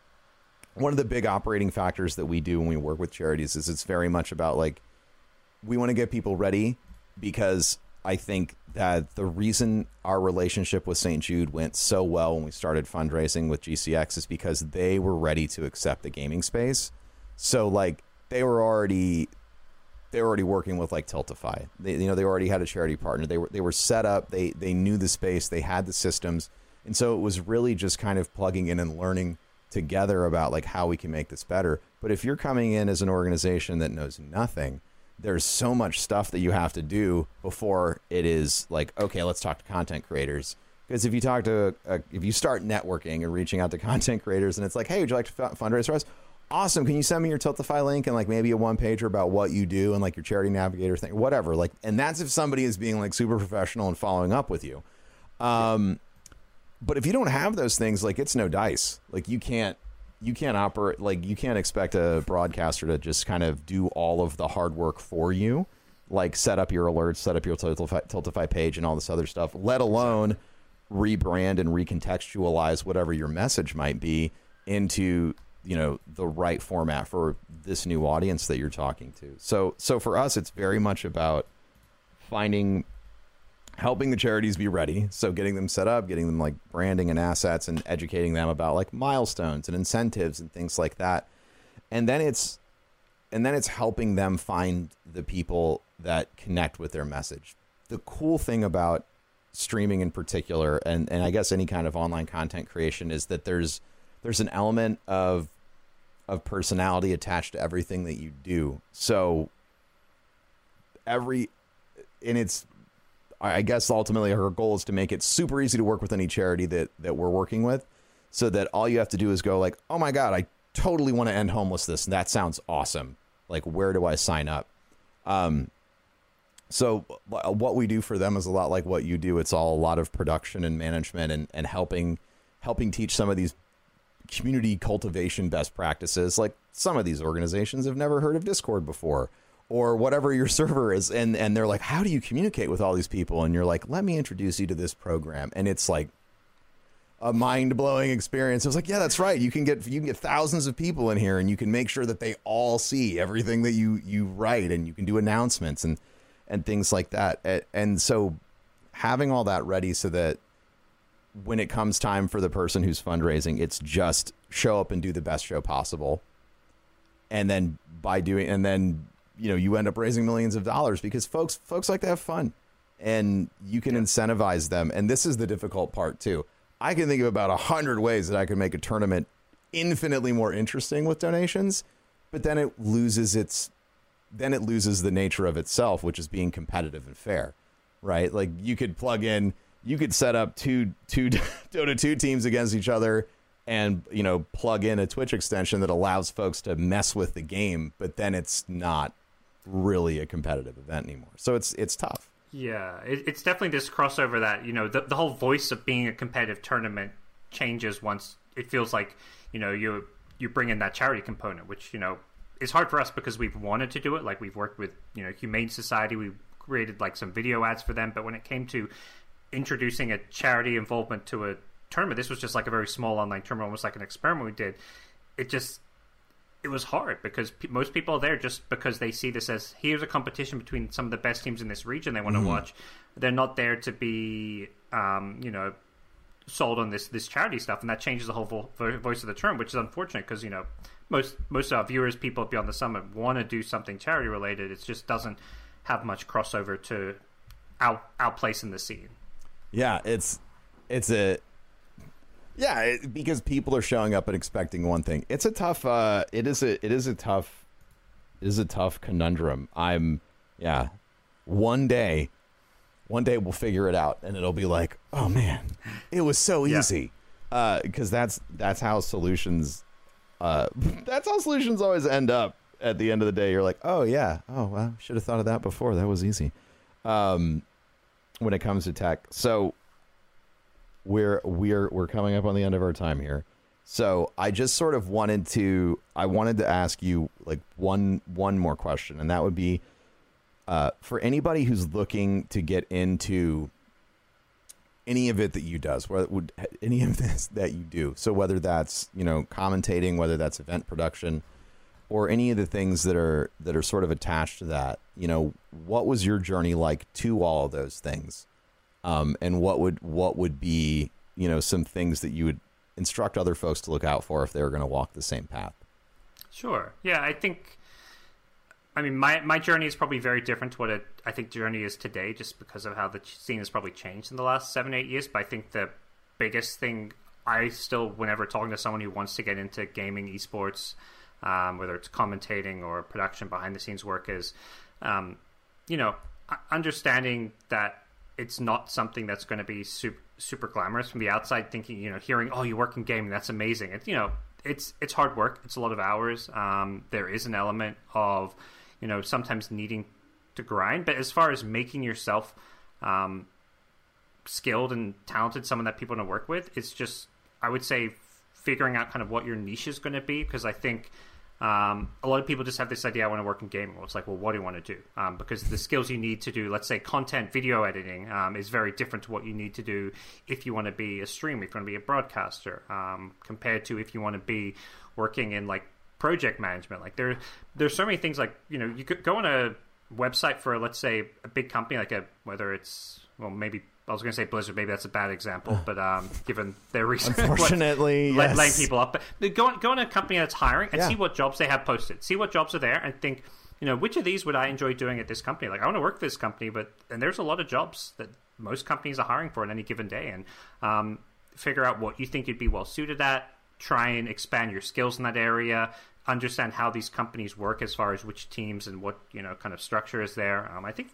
one of the big operating factors that we do when we work with charities is it's very much about like we want to get people ready because I think that the reason our relationship with St. Jude went so well when we started fundraising with GCX is because they were ready to accept the gaming space. So like they were already they were already working with like Tiltify. They you know they already had a charity partner. They were they were set up. They they knew the space. They had the systems, and so it was really just kind of plugging in and learning together about like how we can make this better. But if you're coming in as an organization that knows nothing, there's so much stuff that you have to do before it is like okay, let's talk to content creators. Because if you talk to, uh, if you start networking and reaching out to [LAUGHS] content creators, and it's like, hey, would you like to fundraise for us? Awesome. Can you send me your Tiltify link and like maybe a one pager about what you do and like your charity navigator thing, whatever. Like, and that's if somebody is being like super professional and following up with you. Um, but if you don't have those things, like it's no dice. Like you can't, you can't operate. Like you can't expect a broadcaster to just kind of do all of the hard work for you, like set up your alerts, set up your Tiltify, page, and all this other stuff. Let alone rebrand and recontextualize whatever your message might be into you know the right format for this new audience that you're talking to so so for us it's very much about finding helping the charities be ready. So getting them set up getting them like branding and assets and educating them about like milestones and incentives and things like that. And then it's and then it's helping them find the people that connect with their message. The cool thing about streaming in particular and and I guess any kind of online content creation is that there's there's an element of of personality attached to everything that you do. So every and it's I guess ultimately her goal is to make it super easy to work with any charity that that we're working with so that all you have to do is go like, "Oh my god, I totally want to end homelessness. That sounds awesome. Like, where do I sign up? Um, so what we do for them is a lot like what you do. It's all a lot of production and management and, and helping helping teach some of these community cultivation best practices. Like some of these organizations have never heard of Discord before or whatever your [LAUGHS] server is and and they're like how do you communicate with all these people and you're like let me introduce you to this program and it's like a mind-blowing experience. I was like, yeah, that's right. You can get you can get thousands of people in here and you can make sure that they all see everything that you you write and you can do announcements and and things like that. And so having all that ready so that when it comes time for the person who's fundraising, it's just show up and do the best show possible. And then by doing and then you know, you end up raising millions of dollars because folks folks like to have fun and you can yeah. incentivize them. And this is the difficult part too I can think of about a hundred ways that I could make a tournament infinitely more interesting with donations, but then it loses its then it loses the nature of itself, which is being competitive and fair, right? Like you could plug in, you could set up two two [LAUGHS] Dota two teams against each other, and you know plug in a Twitch extension that allows folks to mess with the game, but then it's not really a competitive event anymore. So it's it's tough. Yeah, it, it's definitely this crossover that you know the the whole voice of being a competitive tournament changes once it feels like you know you you bring in that charity component, which you know is hard for us because we've wanted to do it. Like we've worked with you know Humane Society, we created like some video ads for them, but when it came to introducing a charity involvement to a tournament, this was just like a very small online tournament, almost like an experiment we did. It just it was hard because p- most people are there just because they see this as here's a competition between some of the best teams in this region they want to mm-hmm. watch. They're not there to be, um, you know, sold on this this charity stuff, and that changes the whole vo- voice of the term, which is unfortunate because you know most most of our viewers, people beyond the summit, want to do something charity related. It just doesn't have much crossover to our our place in the scene. Yeah, it's it's a yeah, it, because people are showing up and expecting one thing. It's a tough. Uh, it is a. It is a tough. It is a tough conundrum. I'm. Yeah. One day, one day we'll figure it out, and it'll be like, oh man, it was so easy. Because yeah. uh, that's that's how solutions. Uh, [LAUGHS] that's how solutions always end up. At the end of the day, you're like, oh yeah, oh well, should have thought of that before. That was easy. Um, when it comes to tech, so we're we're we're coming up on the end of our time here. So I just sort of wanted to I wanted to ask you like one one more question, and that would be uh, for anybody who's looking to get into any of it that you does, whether would any of this that you do. So whether that's you know commentating, whether that's event production, or any of the things that are that are sort of attached to that. You know, what was your journey like to all of those things? Um, and what would what would be you know some things that you would instruct other folks to look out for if they were going to walk the same path? Sure. Yeah i think i mean my, my journey is probably very different to what it, i think journey is today just because of how the scene has probably changed in the last seven eight years but i think the biggest thing i still whenever talking to someone who wants to get into gaming esports um, whether it's commentating or production behind the scenes work is um, you know understanding that it's not something that's going to be super, super glamorous from the outside. Thinking, you know, hearing, "Oh, you work in gaming, that's amazing." It's you know, it's it's hard work. It's a lot of hours. Um, there is an element of, you know, sometimes needing to grind. But as far as making yourself um, skilled and talented, someone that people want to work with, it's just I would say figuring out kind of what your niche is going to be because I think um, a lot of people just have this idea I want to work in gaming. Well, it's like, well, what do you want to do? Um, because the skills you need to do, let's say, content video editing, um, is very different to what you need to do if you want to be a streamer, if you want to be a broadcaster, um, compared to if you want to be working in like project management. Like there, there's so many things. Like you know, you could go on a website for let's say a big company, like a whether it's well maybe I was going to say Blizzard. Maybe that's a bad example, [SIGHS] but um, given their recent [LAUGHS] unfortunately yes. laying people up, but go on, go on a company that's hiring and yeah. see what jobs they have posted. See what jobs are there, and think, you know, which of these would I enjoy doing at this company? Like, I want to work for this company, but and there's a lot of jobs that most companies are hiring for on any given day, and um, figure out what you think you'd be well suited at. Try and expand your skills in that area. Understand how these companies work as far as which teams and what you know kind of structure is there. Um, I think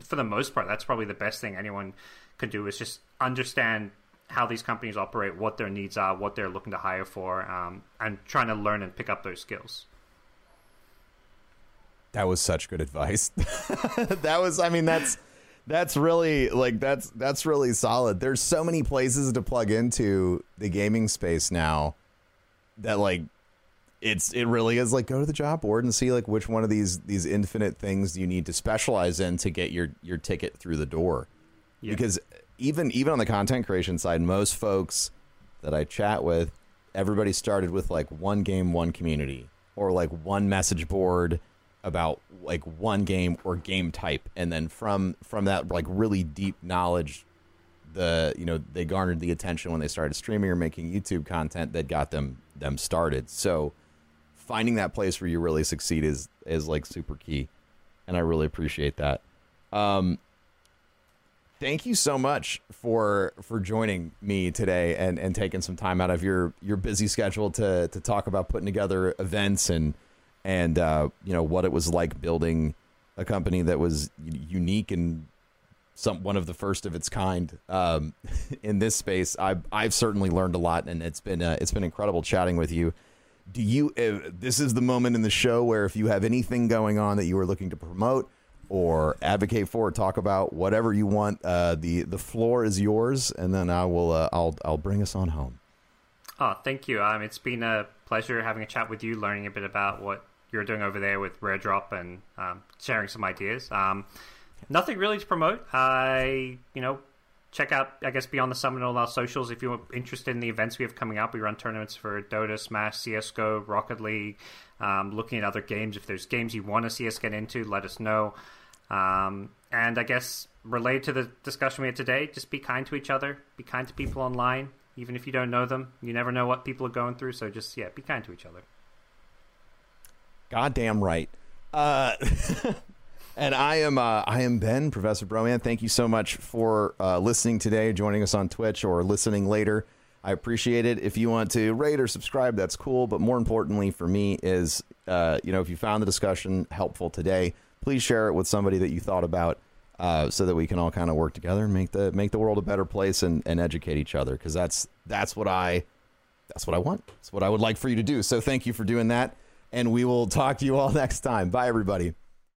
for the most part, that's probably the best thing anyone could do is just understand how these companies operate, what their needs are, what they're looking to hire for, um, and trying to learn and pick up those skills. That was such good advice. [LAUGHS] that was, I mean, that's that's really like that's that's really solid. There's so many places to plug into the gaming space now that like it's it really is like go to the job board and see like which one of these these infinite things you need to specialize in to get your your ticket through the door. Yeah. Because even even on the content creation side, most folks that I chat with, everybody started with like one game, one community, or like one message board about like one game or game type and then from from that like really deep knowledge the you know they garnered the attention when they started streaming or making YouTube content that got them them started so finding that place where you really succeed is is like super key and I really appreciate that um thank you so much for for joining me today and and taking some time out of your your busy schedule to to talk about putting together events and and uh, you know what it was like building a company that was unique and some one of the first of its kind um, [LAUGHS] in this space. I I've certainly learned a lot, and it's been uh, it's been incredible chatting with you. Do you? Uh, this is the moment in the show where if you have anything going on that you are looking to promote or advocate for, or talk about whatever you want, uh, the the floor is yours, and then I will uh, I'll I'll bring us on home. Oh, thank you. Um, it's been a pleasure having a chat with you, learning a bit about what you're doing over there with Rare Drop and um, sharing some ideas. Um, nothing really to promote. I, you know, check out, I guess, Beyond the Summit on all our socials if you're interested in the events we have coming up. We run tournaments for Dota, Smash, CSGO, Rocket League, um, looking at other games. If there's games you want to see us get into, let us know. Um, and I guess related to the discussion we had today, just be kind to each other, be kind to people online, even if you don't know them. You never know what people are going through, so just, yeah, be kind to each other. Goddamn right. Uh, [LAUGHS] and I am uh, I am Ben, Professor Broman. Thank you so much for uh, listening today, joining us on Twitch or listening later. I appreciate it. If you want to rate or subscribe, that's cool. But more importantly for me is, uh, you know, if you found the discussion helpful today, please share it with somebody that you thought about, uh, so that we can all kind of work together and make the make the world a better place and, and educate each other. Because that's that's what I that's what I want. That's what I would like for you to do. So thank you for doing that and we will talk to you all [LAUGHS] next time. Bye, everybody.